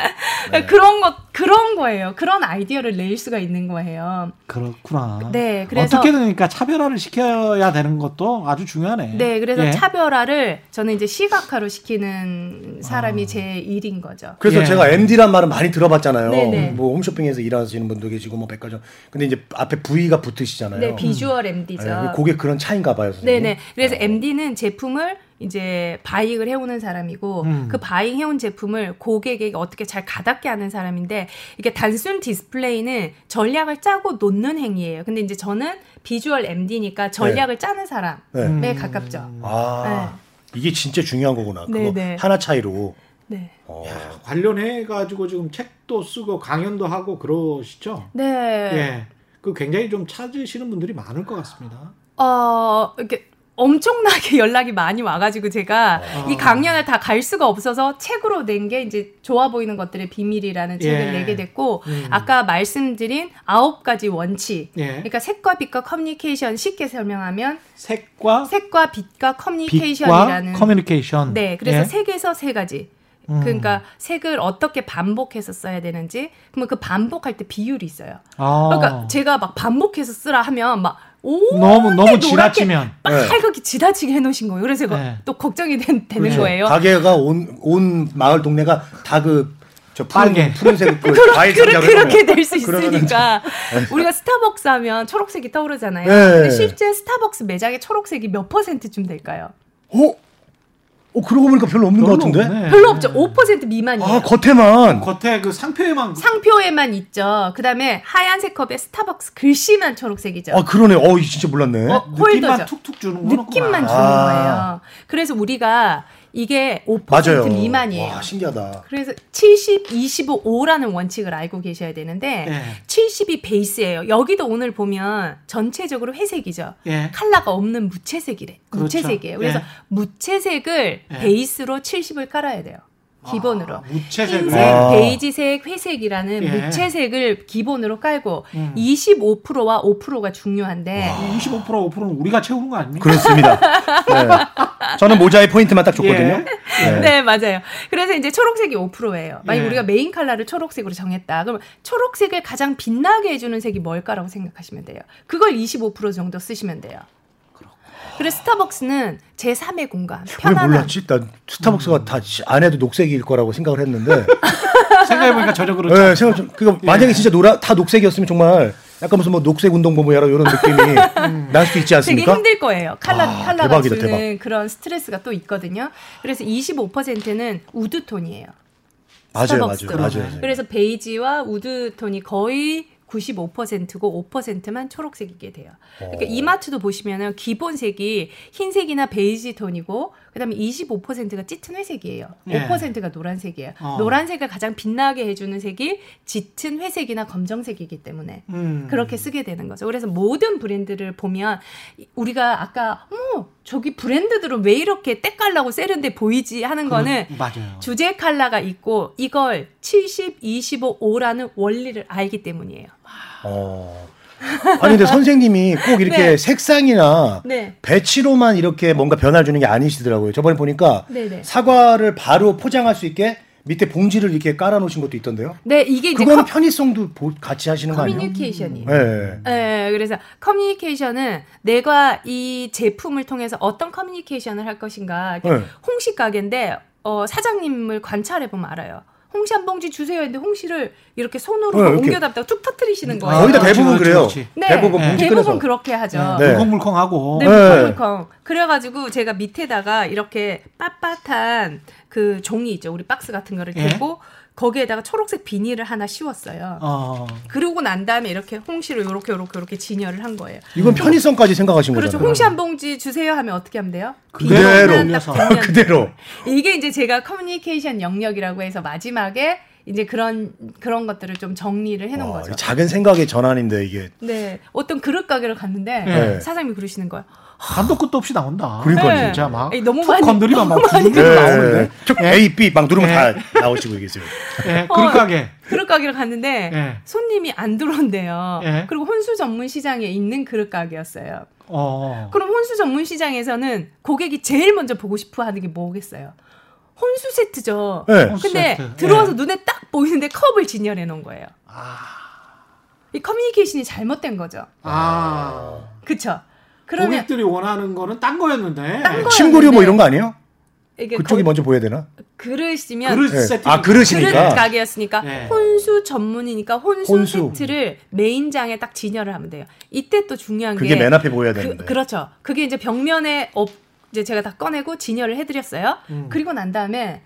네. 그런 것 그런 거예요. 그런 아이디어를 낼 수가 있는 거예요. 그렇구나. 네, 그래서- 어떻게든 그러니까 차별화를 시켜야 되는 것도 아주 중요하네. 네, 그래서 예. 차별화를 저는 이제 시각화로 시키는 사람이 아. 제 일인 거죠. 그래서 예. 제가 MD란 말은 많이 들어봤잖아요. 네네. 뭐 홈쇼핑에서 일하시는 분도 계시고 뭐 백화점. 근데 이제 앞에 V가 붙으시잖아요. 네, 비주얼 MD죠. 네, 그게 그런 차인가 봐요, 선생님. 네네. 그래서 MD는 제품을 이제 buying을 해오는 사람이고 음. 그 buying 해온 제품을 고객에게 어떻게 잘 가닿게 하는 사람인데 이게 단순 디스플레이는 전략을 짜고 놓는 행위예요. 근데 이제 저는 비주얼 MD니까 전략을 짜는 사람에 네. 가깝죠. 아 이게 진짜 중요한 거구나. 그거 네네. 하나 차이로. 네. 어. 야, 관련해 가지고 지금 책도 쓰고 강연도 하고 그러시죠? 네. 예. 그 굉장히 좀 찾으시는 분들이 많을 것 같습니다. 어, 이렇게 엄청나게 연락이 많이 와가지고 제가 어. 이 강연을 다 갈 수가 없어서 책으로 낸 게 이제 좋아 보이는 것들의 비밀이라는 책을 예. 내게 됐고 음. 아까 말씀드린 아홉 가지 원칙. 예. 그러니까 색과 빛과 커뮤니케이션 쉽게 설명하면 색과 색과 빛과 커뮤니케이션이라는 커뮤니케이션. 네, 그래서 예. 색에서 세 가지. 음. 그러니까 색을 어떻게 반복해서 써야 되는지, 그러면 그 반복할 때 비율이 있어요. 아. 그러니까 제가 막 반복해서 쓰라 하면 막 오, 너무 너무 지나치면 네. 빨갛게 지나치게 해놓으신 거예요. 그래서 네. 또 걱정이 된, 되는 그렇죠. 거예요. 가게가 온, 온 마을 동네가 다 그, 저 빨개. 푸른, 푸른색 그 과일 그러, 그렇게 될 수 있으니까 우리가 스타벅스 하면 초록색이 떠오르잖아요. 네. 근데 실제 스타벅스 매장의 초록색이 몇 퍼센트쯤 될까요? 어? 어, 그러고 보니까 별로 없는 것 별로 같은데? 없네. 별로 없죠. 5% 미만이에요. 아, 겉에만. 겉에 그 상표에만 상표에만 있죠. 그다음에 하얀색 컵에 스타벅스 글씨만 초록색이죠. 아, 그러네. 어, 진짜 몰랐네. 어, 느낌만 홀더죠. 툭툭 주는 거구나. 느낌만 주는 아. 거예요. 그래서 우리가 이게 5% 맞아요. 미만이에요. 와, 신기하다. 그래서 70, 25, 5라는 원칙을 알고 계셔야 되는데 예. 70이 베이스예요. 여기도 오늘 보면 전체적으로 회색이죠. 예. 컬러가 없는 무채색이래. 그렇죠. 무채색이에요. 그래서 예. 무채색을 예. 베이스로 70을 깔아야 돼요. 기본으로. 아, 무채색을. 흰색, 아. 베이지색, 회색이라는 예. 무채색을 기본으로 깔고 음. 25%와 5%가 중요한데 25% 5%는 우리가 채우는 거 아닙니까? 그렇습니다. 네. 저는 모자의 포인트만 딱 줬거든요. 예. 네. 네, 맞아요. 그래서 이제 초록색이 5%예요. 만약 예. 우리가 메인 컬러를 초록색으로 정했다. 그럼 초록색을 가장 빛나게 해주는 색이 뭘까라고 생각하시면 돼요. 그걸 25% 정도 쓰시면 돼요. 그래서 스타벅스는 제 3의 공간, 왜 편안한. 몰랐지? 난 스타벅스가 다 안에도 녹색일 거라고 생각을 했는데. 생각해보니까 전혀 그렇죠. 네, 생각 좀, 그거 만약에 진짜 노라, 다 녹색이었으면 정말 약간 무슨 뭐 녹색 운동본부야라 이런 느낌이 날 수도 있지 되게 않습니까? 힘들 거예요. 칼라, 아, 칼라가 대박이다, 주는 대박. 그런 스트레스가 또 있거든요. 그래서 25%는 wood 톤이에요. 맞아요, 스타벅스가. 맞아요, 맞아요. 그래서 베이지와 wood 톤이 거의 95%고 5%만 초록색이게 돼요. 그러니까 어. 이마트도 보시면은 기본색이 흰색이나 베이지 톤이고 그다음에 25%가 짙은 회색이에요. 예. 5%가 노란색이에요. 어. 노란색을 가장 빛나게 해주는 색이 짙은 회색이나 검정색이기 때문에 음. 그렇게 쓰게 되는 거죠. 그래서 모든 브랜드를 보면 우리가 아까 어머 저기 브랜드들은 왜 이렇게 때깔나고 세련돼 보이지 하는 거는 그, 맞아요. 주제 컬러가 있고 이걸 70, 25, 5라는 원리를 알기 때문이에요. 어. 아니 근데 선생님이 꼭 이렇게 네. 색상이나 네. 배치로만 이렇게 뭔가 변화를 주는 게 아니시더라고요. 저번에 보니까 네네. 사과를 바로 포장할 수 있게 밑에 봉지를 이렇게 깔아 놓으신 것도 있던데요. 네, 이게 그거는 커, 편의성도 보- 같이 하시는 거 아니에요? 커뮤니케이션이에요. 네. 네, 그래서 커뮤니케이션은 내가 이 제품을 통해서 어떤 커뮤니케이션을 할 것인가. 네. 홍시 가게인데 어, 사장님을 관찰해 보면 알아요. 홍시 한 봉지 주세요 했는데 홍시를 이렇게 손으로 네, 이렇게. 옮겨다가 툭 터트리시는 거예요. 거의 다 대부분 그렇지, 그래요. 네, 대부분 네. 대부분 끊어서. 그렇게 하죠. 네. 물컹물컹하고. 네, 네. 물컹물컹. 그래가지고 제가 밑에다가 이렇게 빳빳한 그 종이 있죠. 우리 박스 같은 거를 예. 대고 거기에다가 초록색 비닐을 하나 씌웠어요. 어. 그러고 난 다음에 이렇게 홍시를 요렇게 요렇게 요렇게 진열을 한 거예요. 이건 편의성까지 생각하신 그렇죠. 거잖아요. 홍시 한 봉지 주세요 하면 어떻게 하면 돼요? 그대로 그대로. 이게 이제 제가 커뮤니케이션 영역이라고 해서 마지막에 이제 그런 그런 것들을 좀 정리를 해놓은 와, 거죠. 이 작은 생각의 전환인데 이게. 네, 어떤 그릇 가게를 갔는데 네. 사장님이 그러시는 거예요. 한도 끝도 없이 나온다. 그러니까요. 진짜 막. 에이, 너무 툭 많이- 건드리면 막 너무 많이 두개 나오는데. 쭉 A, B 막 누르면 예. 다 나오시고 계세요. 예, 그러니까 그릇 가게를 갔는데 예. 손님이 안 들어온대요. 예. 그리고 혼수 전문 시장에 있는 그릇 가게였어요. 어. 그럼 혼수 전문 시장에서는 고객이 제일 먼저 보고 싶어 하는 게 뭐겠어요? 혼수 세트죠. 네. 혼수 근데 세트. 들어와서 예. 눈에 딱 보이는데 컵을 진열해 놓은 거예요. 아. 이 커뮤니케이션이 잘못된 거죠. 아. 그쵸? 그러면 고객들이 원하는 거는 딴 거였는데. 딴 거- 침구류 뭐 이런 거 아니에요? 그쪽이 거의 먼저 보여야 되나? 그릇이면 그릇 네. 아, 그릇이니까. 그릇 가게였으니까 네. 혼수 전문이니까 혼수, 혼수. 세트를 main장에 딱 진열을 하면 돼요. 이때 또 중요한 그게 게 맨 앞에 보여야 되는데. 그, 그렇죠. 그게 이제 벽면에 업 이제 제가 다 꺼내고 진열을 해드렸어요. 음. 그리고 난 다음에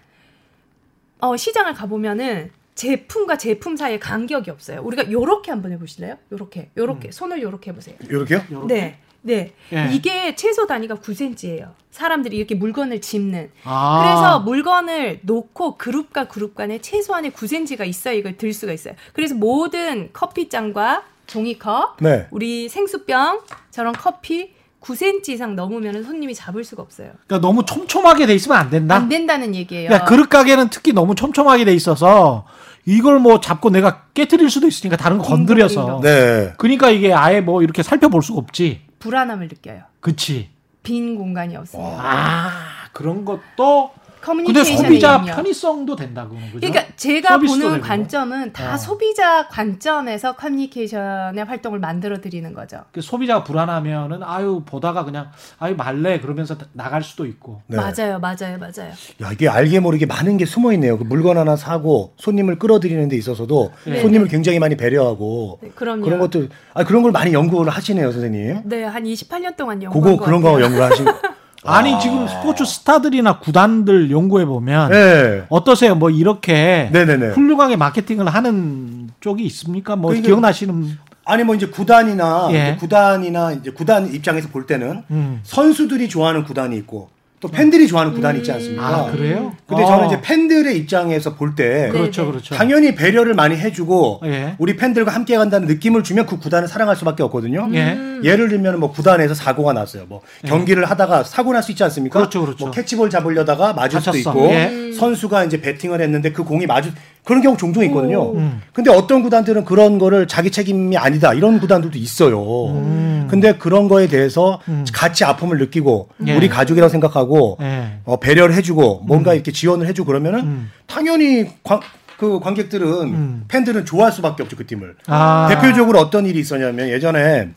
어, 시장을 가보면은 제품과 제품 사이에 간격이 없어요. 우리가 요렇게 한번 해보실래요? 요렇게, 요렇게 손을 요렇게 해보세요. 이렇게요? 요렇게. 네, 네. 예. 이게 최소 단위가 9cm예요. 사람들이 이렇게 물건을 짚는. 아. 그래서 물건을 놓고 그룹과 그룹 간에 최소한의 9cm가 있어야 이걸 들 수가 있어요. 그래서 모든 커피잔과 종이컵, 네. 우리 생수병, 저런 커피 9cm 이상 넘으면 손님이 잡을 수가 없어요. 그러니까 너무 촘촘하게 돼 있으면 안 된다. 안 된다는 얘기예요. 야, 그릇 가게는 특히 너무 촘촘하게 돼 있어서 이걸 뭐 잡고 내가 깨뜨릴 수도 있으니까 다른 거 건드려서. 네. 그러니까 이게 아예 뭐 이렇게 살펴볼 수가 없지. 불안함을 느껴요. 그치. 빈 공간이 없으면. 아, 그런 것도. 근데 소비자. 편의성도 된다고. 그죠? 그러니까 제가 보는 되고. 관점은 다 어. 소비자 관점에서 커뮤니케이션의 활동을 만들어 드리는 거죠. 그 소비자가 불안하면은 아유 보다가 그냥 아유 말래 그러면서 나갈 수도 있고. 네. 맞아요, 맞아요, 맞아요. 야, 이게 알게 모르게 많은 게 숨어 있네요. 그 물건 하나 사고 손님을 끌어들이는 데 있어서도 네. 손님을 굉장히 많이 배려하고 네, 그럼요. 그런 것들 아 그런 걸 많이 연구를 하시네요, 선생님. 네, 한 28년 동안 연구한 그거 것 그런 거 같아요. 연구를 하신 아니 지금 스포츠 스타들이나 구단들 연구해 보면 네. 어떠세요? 뭐 이렇게 네네네. 훌륭하게 마케팅을 하는 쪽이 있습니까? 뭐 그러니까- 기억나시는 아니 뭐 이제 구단이나 예. 이제 구단이나 이제 구단 입장에서 볼 때는 음. 선수들이 좋아하는 구단이 있고 또 팬들이 좋아하는 구단이 있지 않습니까? 아 그래요? 근데 어. 저는 이제 팬들의 입장에서 볼 때 그렇죠. 그렇죠. 당연히 배려를 많이 해주고 예. 우리 팬들과 함께 간다는 느낌을 주면 그 구단을 사랑할 수밖에 없거든요. 예. 예를 들면 뭐 구단에서 사고가 났어요. 뭐 경기를 하다가 사고 날 수 있지 않습니까? 그렇죠, 그렇죠. 뭐 캐치볼 잡으려다가 맞을 수도 다쳤어. 있고 예. 선수가 이제 배팅을 했는데 그 공이 맞을 그런 경우 종종 있거든요. 음. 근데 어떤 구단들은 그런 거를 자기 책임이 아니다 이런 구단들도 있어요. 음. 근데 그런 거에 대해서 같이 아픔을 느끼고 예. 우리 가족이라고 생각하고 예. 어, 배려를 해주고 뭔가 이렇게 지원을 해주고 그러면은 음. 당연히 관, 그 관객들은 음. 팬들은 좋아할 수밖에 없죠 그 팀을. 아. 대표적으로 어떤 일이 있었냐면 예전에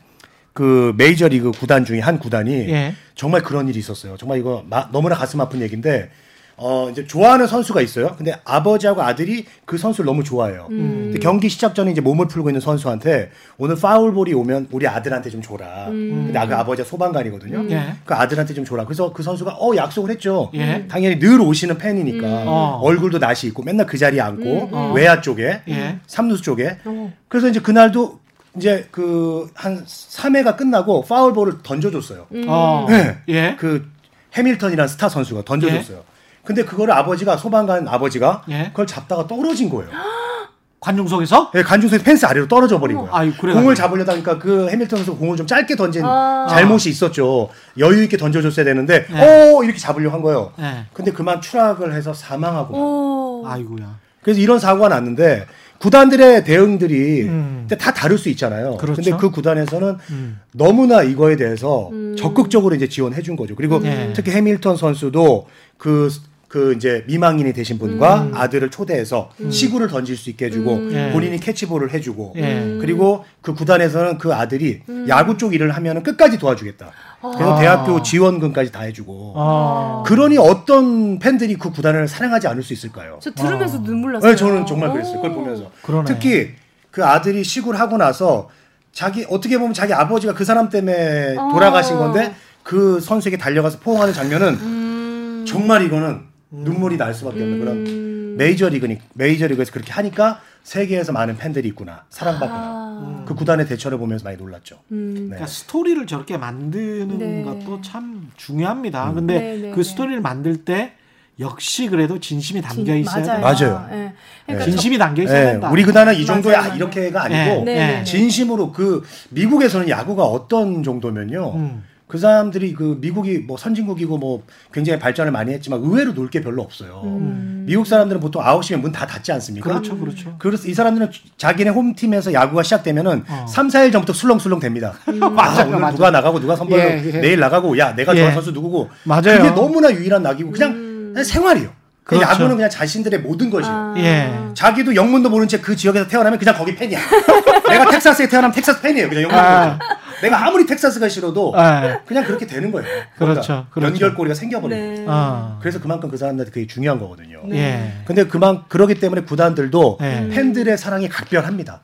그 메이저리그 구단 중에 한 구단이 예. 정말 그런 일이 있었어요. 정말 이거 마- 너무나 가슴 아픈 얘기인데 어 이제 좋아하는 선수가 있어요. 근데 아버지하고 아들이 그 선수를 너무 좋아해요. 근데 경기 시작 전에 이제 몸을 풀고 있는 선수한테 오늘 파울볼이 오면 우리 아들한테 좀 줘라. 근데 그 아버지가 소방관이거든요. 예. 그 아들한테 좀 줘라. 그래서 그 선수가 어 약속을 했죠. 예. 당연히 늘 오시는 팬이니까 어. 얼굴도 낯이 있고 맨날 그 자리에 앉고 어. 외야 쪽에 예. 삼루수 쪽에 어. 그래서 이제 그날도 이제 그 한 3회가 끝나고 파울볼을 던져줬어요. 어. 네. 예. 그 해밀턴이라는 스타 선수가 던져줬어요. 근데 그거를 아버지가 소방관 아버지가 예. 그걸 잡다가 떨어진 거예요. 관중석에서 예, 관중석에서 펜스 아래로 떨어져 버린 거예요. 아유. 공을 잡으려다 보니까 그 해밀턴 선수 공을 좀 짧게 던진 아. 잘못이 있었죠. 여유 있게 던져줬어야 되는데 예. 오 이렇게 잡으려고 한 거예요. 예. 근데 그만 추락을 해서 사망하고 오. 아이고야. 그래서 이런 사고가 났는데 구단들의 대응들이 음. 다 다를 수 있잖아요. 그렇죠. 근데 그 구단에서는 음. 너무나 이거에 대해서 적극적으로 이제 지원해 준 거죠. 그리고 네. 특히 해밀턴 선수도 그, 그 이제 미망인이 되신 분과 음. 아들을 초대해서 시구를 던질 수 있게 해주고 예. 본인이 캐치볼을 해주고 예. 그리고 그 구단에서는 그 아들이 야구 쪽 일을 하면은 끝까지 도와주겠다. 그래서 아. 대학교 지원금까지 다 해주고 어. 그러니 어떤 팬들이 그 구단을 사랑하지 않을 수 있을까요? 저 들으면서 어. 눈물 났어요. 네, 저는 정말 그랬어요. 그걸 보면서. 그러네. 특히 그 아들이 시구를 하고 나서 자기 어떻게 보면 자기 아버지가 그 사람 때문에 어. 돌아가신 건데 그 선수에게 달려가서 포옹하는 장면은 음. 정말 이거는 눈물이 날 수밖에 없는 그런 메이저리그니 메이저리그에서 그렇게 하니까 세계에서 많은 팬들이 있구나 사랑받구나 아. 그 구단의 대처를 보면서 많이 놀랐죠. 음. 네. 그러니까 스토리를 저렇게 만드는 네. 것도 참 중요합니다. 근데 네, 네, 그 네. 스토리를 만들 때 역시 그래도 진심이 담겨 있어야 맞아요. 된다. 맞아요. 예. 그러니까 진심이 담겨 있어야 네, 된다. 우리 구단은 이 정도야 맞아요. 이렇게가 네. 아니고 네, 네, 네. 진심으로 그 미국에서는 야구가 어떤 정도면요. 음. 그 사람들이 그 미국이 뭐 선진국이고 뭐 굉장히 발전을 많이 했지만 의외로 놀 게 별로 없어요. 음. 미국 사람들은 보통 9시면 문 다 닫지 않습니까? 그렇죠, 그렇죠. 그래서 이 사람들은 자기네 홈팀에서 야구가 시작되면은 어. 3, 4일 전부터 술렁술렁 됩니다. 아, 맞아요, 오늘 맞아요. 누가 나가고 누가 선발로 예, 예. 내일 나가고 야 내가 예. 좋아하는 선수 누구고 맞아요. 그게 너무나 유일한 낙이고 그냥, 그냥 생활이에요. 그 그렇죠. 야구는 그냥 자신들의 모든 것이에요. 아. 예. 자기도 영문도 모른 채그 지역에서 태어나면 그냥 거기 팬이야. 내가 텍사스에 태어나면 텍사스 팬이에요. 그냥 영문도 아. 내가 아무리 텍사스가 싫어도 예. 그냥 그렇게 되는 거예요. 그렇죠, 그렇죠. 연결고리가 생겨버려요. 네. 어. 그래서 그만큼 그 사람들한테 그게 중요한 거거든요. 예. 근데 그만 그러기 때문에 구단들도 네. 팬들의 사랑이 각별합니다.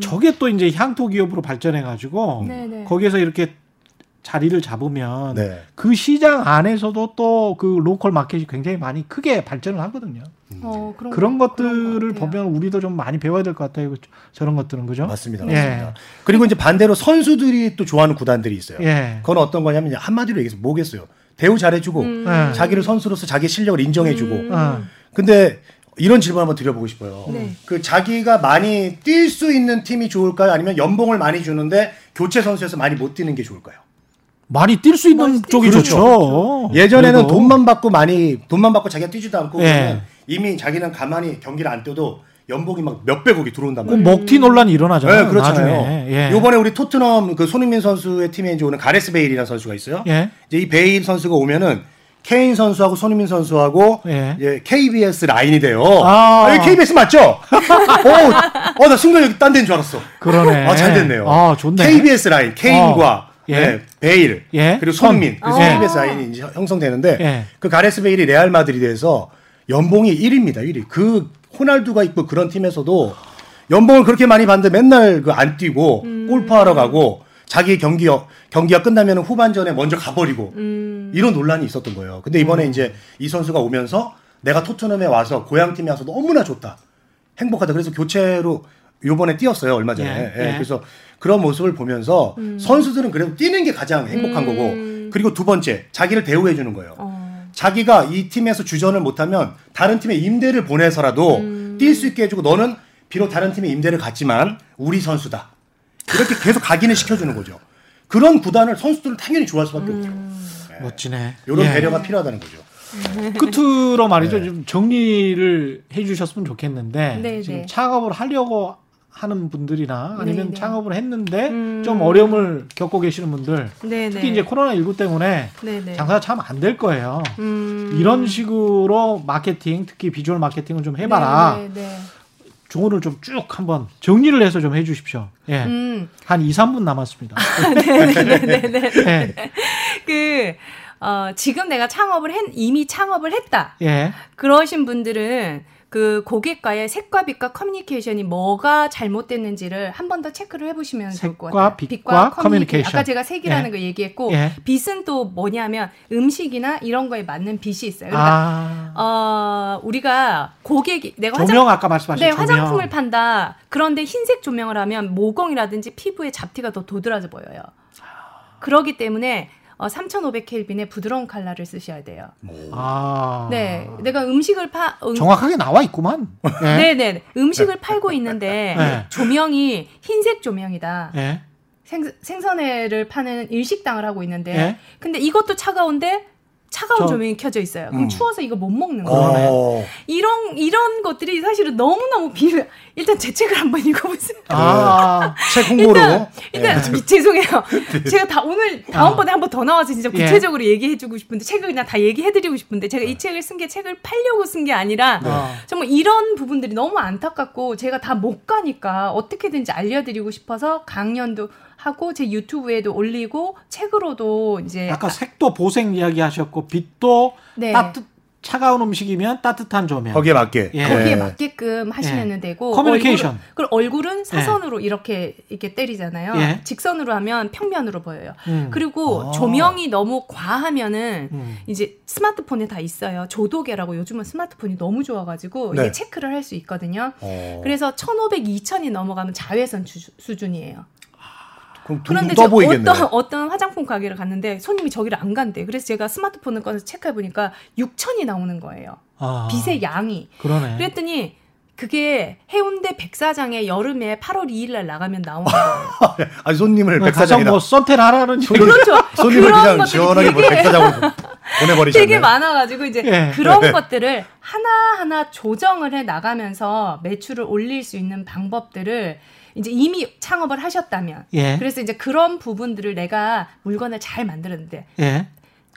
저게 또 이제 향토 기업으로 발전해 가지고 네네. 거기에서 이렇게 자리를 잡으면 네. 그 시장 안에서도 또 그 로컬 마켓이 굉장히 많이 크게 발전을 하거든요. 어, 그런, 그런 거- 것들을 그런. 보면 우리도 좀 많이 배워야 될 것 같아요. 저런 것들은 그죠? 맞습니다. 예. 맞습니다. 그리고 이제 반대로 선수들이 또 좋아하는 구단들이 있어요. 예. 그건 어떤 거냐면 한마디로 얘기해서 뭐겠어요. 대우 잘해주고 음. 예. 자기를 선수로서 자기 실력을 인정해주고. 어. 근데 이런 질문 한번 드려보고 싶어요. 네. 그 자기가 많이 뛸 수 있는 팀이 좋을까요? 아니면 연봉을 많이 주는데 교체 선수에서 많이 못 뛰는 게 좋을까요? 많이 뛸 수 있는 쪽이 수 좋죠. 예전에는 그래도. 돈만 받고 많이 돈만 받고 자기가 뛰지도 않고 예. 그러면 이미 자기는 가만히 경기를 안 뛰어도 연봉이 막 몇백억이 들어온단 그 말이에요. 먹튀 논란이 일어나잖아요. 네, 그렇잖아요. 나중에. 예. 요번에 우리 토트넘 그 손흥민 선수의 팀에 이제 오는 가레스 베일이라는 선수가 있어요. 예. 이제 이 베일 선수가 오면은 케인 선수하고 손흥민 선수하고 예. 이제 KBS 라인이 돼요. 아. 아, KBS 맞죠? 어, 어, 나 순간 여기 딴 데인 줄 알았어. 그러네. 아, 잘 됐네요. 아, 좋네. KBS 라인, 케인과 어. 예. 네, 베일 예. 그리고 손. 손흥민 그래서 어. KBS 라인이 이제 형성되는데 예. 그 가레스 베일이 레알 마드리드에서 연봉이 1위입니다. 1위. 그 호날두가 있고 그런 팀에서도 연봉을 그렇게 많이 받는데 맨날 그 안 뛰고 골프하러 가고 자기 경기 경기가 끝나면 후반전에 먼저 가버리고 이런 논란이 있었던 거예요. 근데 이번에 이제 이 선수가 오면서 내가 토트넘에 와서 고향 팀에 와서 너무나 좋다. 행복하다. 그래서 교체로 요번에 뛰었어요 얼마 전에. 예, 예, 예. 그래서 그런 모습을 보면서 선수들은 그래도 뛰는 게 가장 행복한 거고 그리고 두 번째 자기를 대우해 주는 거예요. 어. 자기가 이 팀에서 주전을 못하면 다른 팀에 임대를 보내서라도 뛸 수 있게 해주고 너는 비록 다른 팀에 임대를 갔지만 우리 선수다. 이렇게 계속 각인을 시켜주는 거죠. 그런 구단을 선수들은 당연히 좋아할 수밖에 없죠. 멋지네. 이런 예. 배려가 필요하다는 거죠. 끝으로 말이죠. 네. 좀 정리를 해주셨으면 좋겠는데 네, 지금 네. 창업을 하려고 하는 분들이나 아니면 네, 네. 창업을 했는데 음. 좀 어려움을 겪고 계시는 분들 네, 특히 네. 이제 코로나 19 때문에 네, 네. 장사가 참 안 될 거예요. 음. 이런 식으로 마케팅, 특히 비주얼 마케팅을 좀 해봐라. 네, 네, 네. 조언을 좀 쭉 한번 정리를 해서 좀 해주십시오. 예. 음. 한 2, 3분 남았습니다. 네네네네. 예. 그, 어, 지금 내가 창업을 했, 이미 창업을 했다. 예. 그러신 분들은 그 고객과의 색과 빛과 커뮤니케이션이 뭐가 잘못됐는지를 한 번 더 체크를 해보시면 좋을 것 같아요. 빛과 커뮤니케이션. 아까 제가 색이라는 예. 거 얘기했고 예. 빛은 또 뭐냐면 음식이나 이런 거에 맞는 빛이 있어요. 그러니까 아. 어, 우리가 고객이 내가 화장 조명 아까 말씀하신 네, 조명. 화장품을 판다. 그런데 흰색 조명을 하면 모공이라든지 피부에 잡티가 더 도드라져 보여요. 그러기 때문에 어, 3,500켈빈의 부드러운 컬러를 쓰셔야 돼요. 아. 네, 내가 음식을 파 음, 정확하게 나와 있구만. 예. 네, 네, 음식을 팔고 있는데 네. 조명이 흰색 조명이다. 예. 생, 생선회를 파는 일식당을 하고 있는데, 예. 근데 이것도 차가운데 차가운 저- 조명이 켜져 있어요. 그럼 음. 추워서 이거 못 먹는 거예요. 어, 이런 이런 것들이 사실은 너무 너무 비밀. 일단 제 책을 한번 읽어보세요. 아. 책 홍보로. 일단 예. 미- 죄송해요. 제가 다 오늘 다음번에 한번 더 나와서 진짜 예. 구체적으로 얘기해주고 싶은데 책을 그냥 다 얘기해드리고 싶은데 제가 이 책을 쓴 게 책을 팔려고 쓴 게 아니라 어. 정말 이런 부분들이 너무 안타깝고 제가 다 못 가니까 어떻게든지 알려드리고 싶어서 강연도 하고 제 유튜브에도 올리고 책으로도 이제 아까 색도 보색 이야기 하셨고 빛도 네. 따뜻 차가운 음식이면 따뜻한 조명. 거기에 맞게. 예. 거기에 예. 맞게끔 하시면 예. 되고 커뮤니케이션. 얼굴은, 그리고 얼굴은 사선으로 이렇게 이렇게 때리잖아요. 예. 직선으로 하면 평면으로 보여요. 음. 그리고 아. 조명이 너무 과하면은 음. 이제 스마트폰에 다 있어요. 조도계라고 요즘은 스마트폰이 너무 좋아가지고 네. 이게 체크를 할 수 있거든요. 어. 그래서 1,500, 2,000이 넘어가면 자외선 주- 수준이에요. 그런데 제가. 어떤 어떤 화장품 가게를 갔는데 손님이 저기를 안 간대. 그래서 제가 스마트폰을 꺼내서 체크해 보니까 6,000이 나오는 거예요. 아. 빛의 양이. 그러네. 그랬더니 그게 해운대 백사장에 여름에 8월 2일 날 나가면 나오는 거예요. 아 손님을 가서 백사장이다. 뭐 썬텐 하라는 얘기. 그렇죠. 손님을 그냥 시원하게 뭐 되게- 백사장으로 보내버리셨네. 되게 많아가지고 이제 예. 그런 것들을 하나 하나 조정을 해 나가면서 매출을 올릴 수 있는 방법들을 이제 이미 창업을 하셨다면 예. 그래서 이제 그런 부분들을 내가 물건을 잘 만들었는데 예.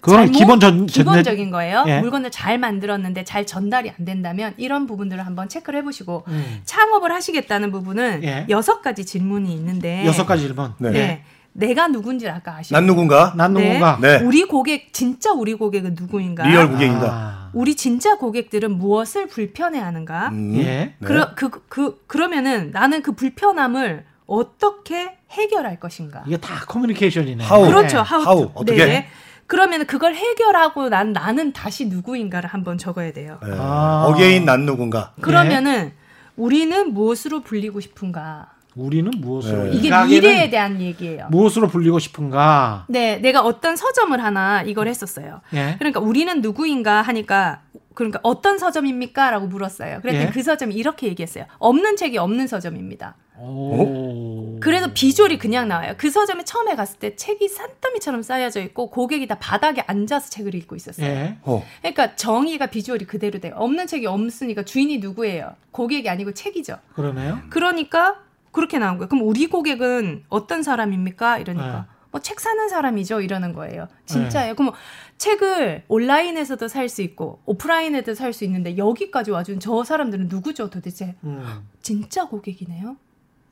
잘못- 기본 전 기본적인 거예요. 예. 물건을 잘 만들었는데 잘 전달이 안 된다면 이런 부분들을 한번 체크를 해보시고 음. 창업을 하시겠다는 부분은 예. 여섯 가지 질문이 있는데 여섯 가지 질문. 네. 네. 내가 누군지 아까 아시죠? 난 누군가? 난 누군가. 네. 우리 고객 진짜 우리 고객은 누구인가? real 고객이다. 아. 우리 진짜 고객들은 무엇을 불편해하는가? 음. 예. 네. 그러, 그, 그, 그러면은 나는 그 불편함을 어떻게 해결할 것인가. 이게 다 커뮤니케이션이네. How. 그렇죠. 네. how, how, to. 어떻게? 네. 그러면 그걸 해결하고 난 나는 다시 누구인가를 한번 적어야 돼요. 예. 아. again 난 누군가. 그러면은 우리는 무엇으로 불리고 싶은가? 우리는 무엇으로 네. 이게 미래에 대한 얘기예요. 무엇으로 불리고 싶은가? 네, 내가 어떤 서점을 하나 이걸 했었어요. 예. 그러니까 우리는 누구인가 하니까 그러니까 어떤 서점입니까? 라고 물었어요. 그랬더니 예. 그 서점이 이렇게 얘기했어요. 없는 책이 없는 서점입니다. 오. 그래서 비주얼이 그냥 나와요. 그 서점에 처음에 갔을 때 책이 산더미처럼 쌓여져 있고 고객이 다 바닥에 앉아서 책을 읽고 있었어요. 예. 어. 그러니까 정의가 비주얼이 그대로 돼요. 없는 책이 없으니까 주인이 누구예요? 고객이 아니고 책이죠. 그러네요. 그러니까 그렇게 나온 거예요. 그럼 우리 고객은 어떤 사람입니까? 이러니까 네. 뭐책 사는 사람이죠. 이러는 거예요. 진짜예요. 그럼 책을 온라인에서도 살 수 있고 오프라인에도 살 수 있는데 여기까지 와준 저 사람들은 누구죠? 도대체 음. 진짜 고객이네요.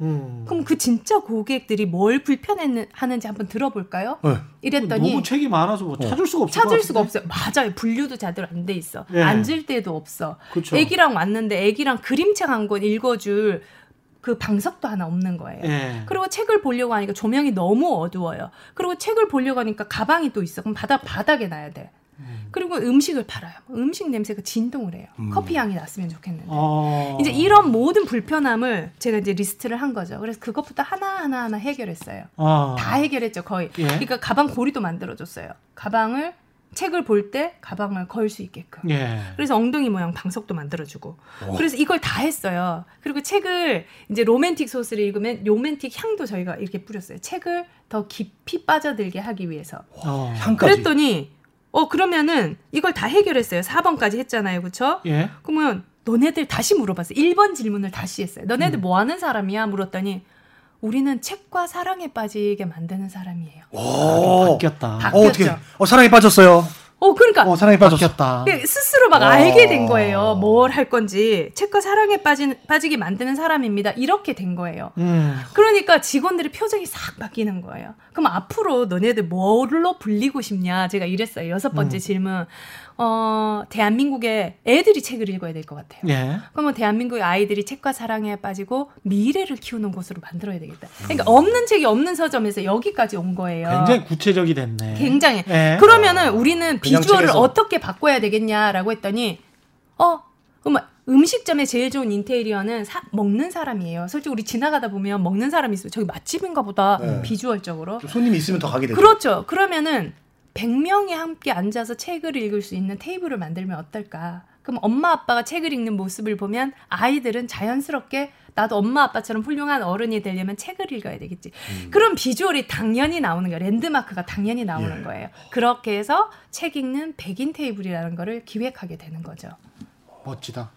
음. 그럼 그 진짜 고객들이 뭘 불편해하는지 한번 들어볼까요? 네. 이랬더니 너무 책이 많아서 뭐 찾을 수가 없을 찾을 것 수가? 없어요. 맞아요. 분류도 제대로 안 돼 있어. 예. 앉을 데도 없어. 그쵸. 애기랑 왔는데 애기랑 그림책 한 권 읽어줄 그 방석도 하나 없는 거예요. 예. 그리고 책을 보려고 하니까 조명이 너무 어두워요. 그리고 책을 보려고 하니까 가방이 또 있어. 그럼 바닥 바닥에 놔야 돼. 음. 그리고 음식을 팔아요. 음식 냄새가 진동을 해요. 커피 향이 났으면 좋겠는데. 어. 이제 이런 모든 불편함을 제가 이제 리스트를 한 거죠. 그래서 그것부터 하나 하나 하나 해결했어요. 어. 다 해결했죠 거의. 예. 그러니까 가방 고리도 만들어줬어요. 가방을 책을 볼 때 가방을 걸 수 있게끔. 예. 그래서 엉덩이 모양 방석도 만들어주고. 그래서 이걸 다 했어요. 그리고 책을 이제 로맨틱 소설을 읽으면 로맨틱 향도 저희가 이렇게 뿌렸어요. 책을 더 깊이 빠져들게 하기 위해서. 어. 향까지. 그랬더니 어 그러면은 이걸 다 해결했어요. 4번까지 했잖아요. 그쵸? 예. 그러면 너네들 다시 물어봤어요. 1번 질문을 다시 했어요. 음. 너네들 뭐 하는 사람이야? 물었더니 우리는 책과 사랑에 빠지게 만드는 사람이에요. 오. 바뀌었다. 바- 어, 어떻게? 바뀌었죠. 어, 사랑에 빠졌어요. 어 그러니까 어, 사랑에. 바뀌었다. 그 스스로 막 어. 알게 된 거예요. 뭘 할 건지 책과 사랑에 빠진, 빠지게 만드는 사람입니다. 이렇게 된 거예요. 음. 그러니까 직원들의 표정이 싹 바뀌는 거예요. 그럼 앞으로 너네들 뭘로 불리고 싶냐? 제가 이랬어요. 여섯 음. 번째 질문. 어, 대한민국의 애들이 책을 읽어야 될 것 같아요. 예. 그러면 대한민국의 아이들이 책과 사랑에 빠지고 미래를 키우는 곳으로 만들어야 되겠다. 그러니까 없는 책이 없는 서점에서 여기까지 온 거예요. 굉장히 구체적이 됐네. 굉장히. 예. 그러면은 우리는 비주얼을 책에서. 어떻게 바꿔야 되겠냐라고 했더니 어 그럼 음식점의 제일 좋은 인테리어는 사- 먹는 사람이에요. 솔직히 우리 지나가다 보면 먹는 사람이 있어요. 저기 맛집인가 보다 네. 비주얼적으로. 좀 손님이 있으면 더 가게 되죠. 그렇죠. 그러면은 100명이 함께 앉아서 책을 읽을 수 있는 테이블을 만들면 어떨까? 그럼 엄마 아빠가 책을 읽는 모습을 보면 아이들은 자연스럽게 나도 엄마 아빠처럼 훌륭한 어른이 되려면 책을 읽어야 되겠지. 그럼 비주얼이 당연히 나오는 거예요. 랜드마크가 당연히 나오는 예. 거예요. 그렇게 해서 책 읽는 백인 테이블이라는 거를 기획하게 되는 거죠. 멋지다.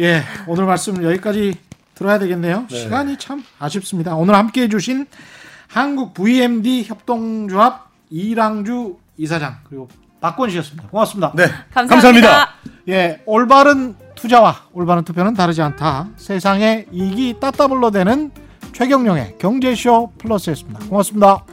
예, 오늘 말씀 여기까지 들어야 되겠네요. 네. 시간이 참 아쉽습니다. 오늘 함께 해주신 한국 VMD 협동조합 이랑주 이사장 그리고 박권 씨였습니다. 고맙습니다. 네. 감사합니다. 감사합니다. 예, 올바른 투자와 올바른 투표는 다르지 않다. 세상에 이익이 따따블로 되는 최경령의 경제쇼 플러스였습니다. 고맙습니다.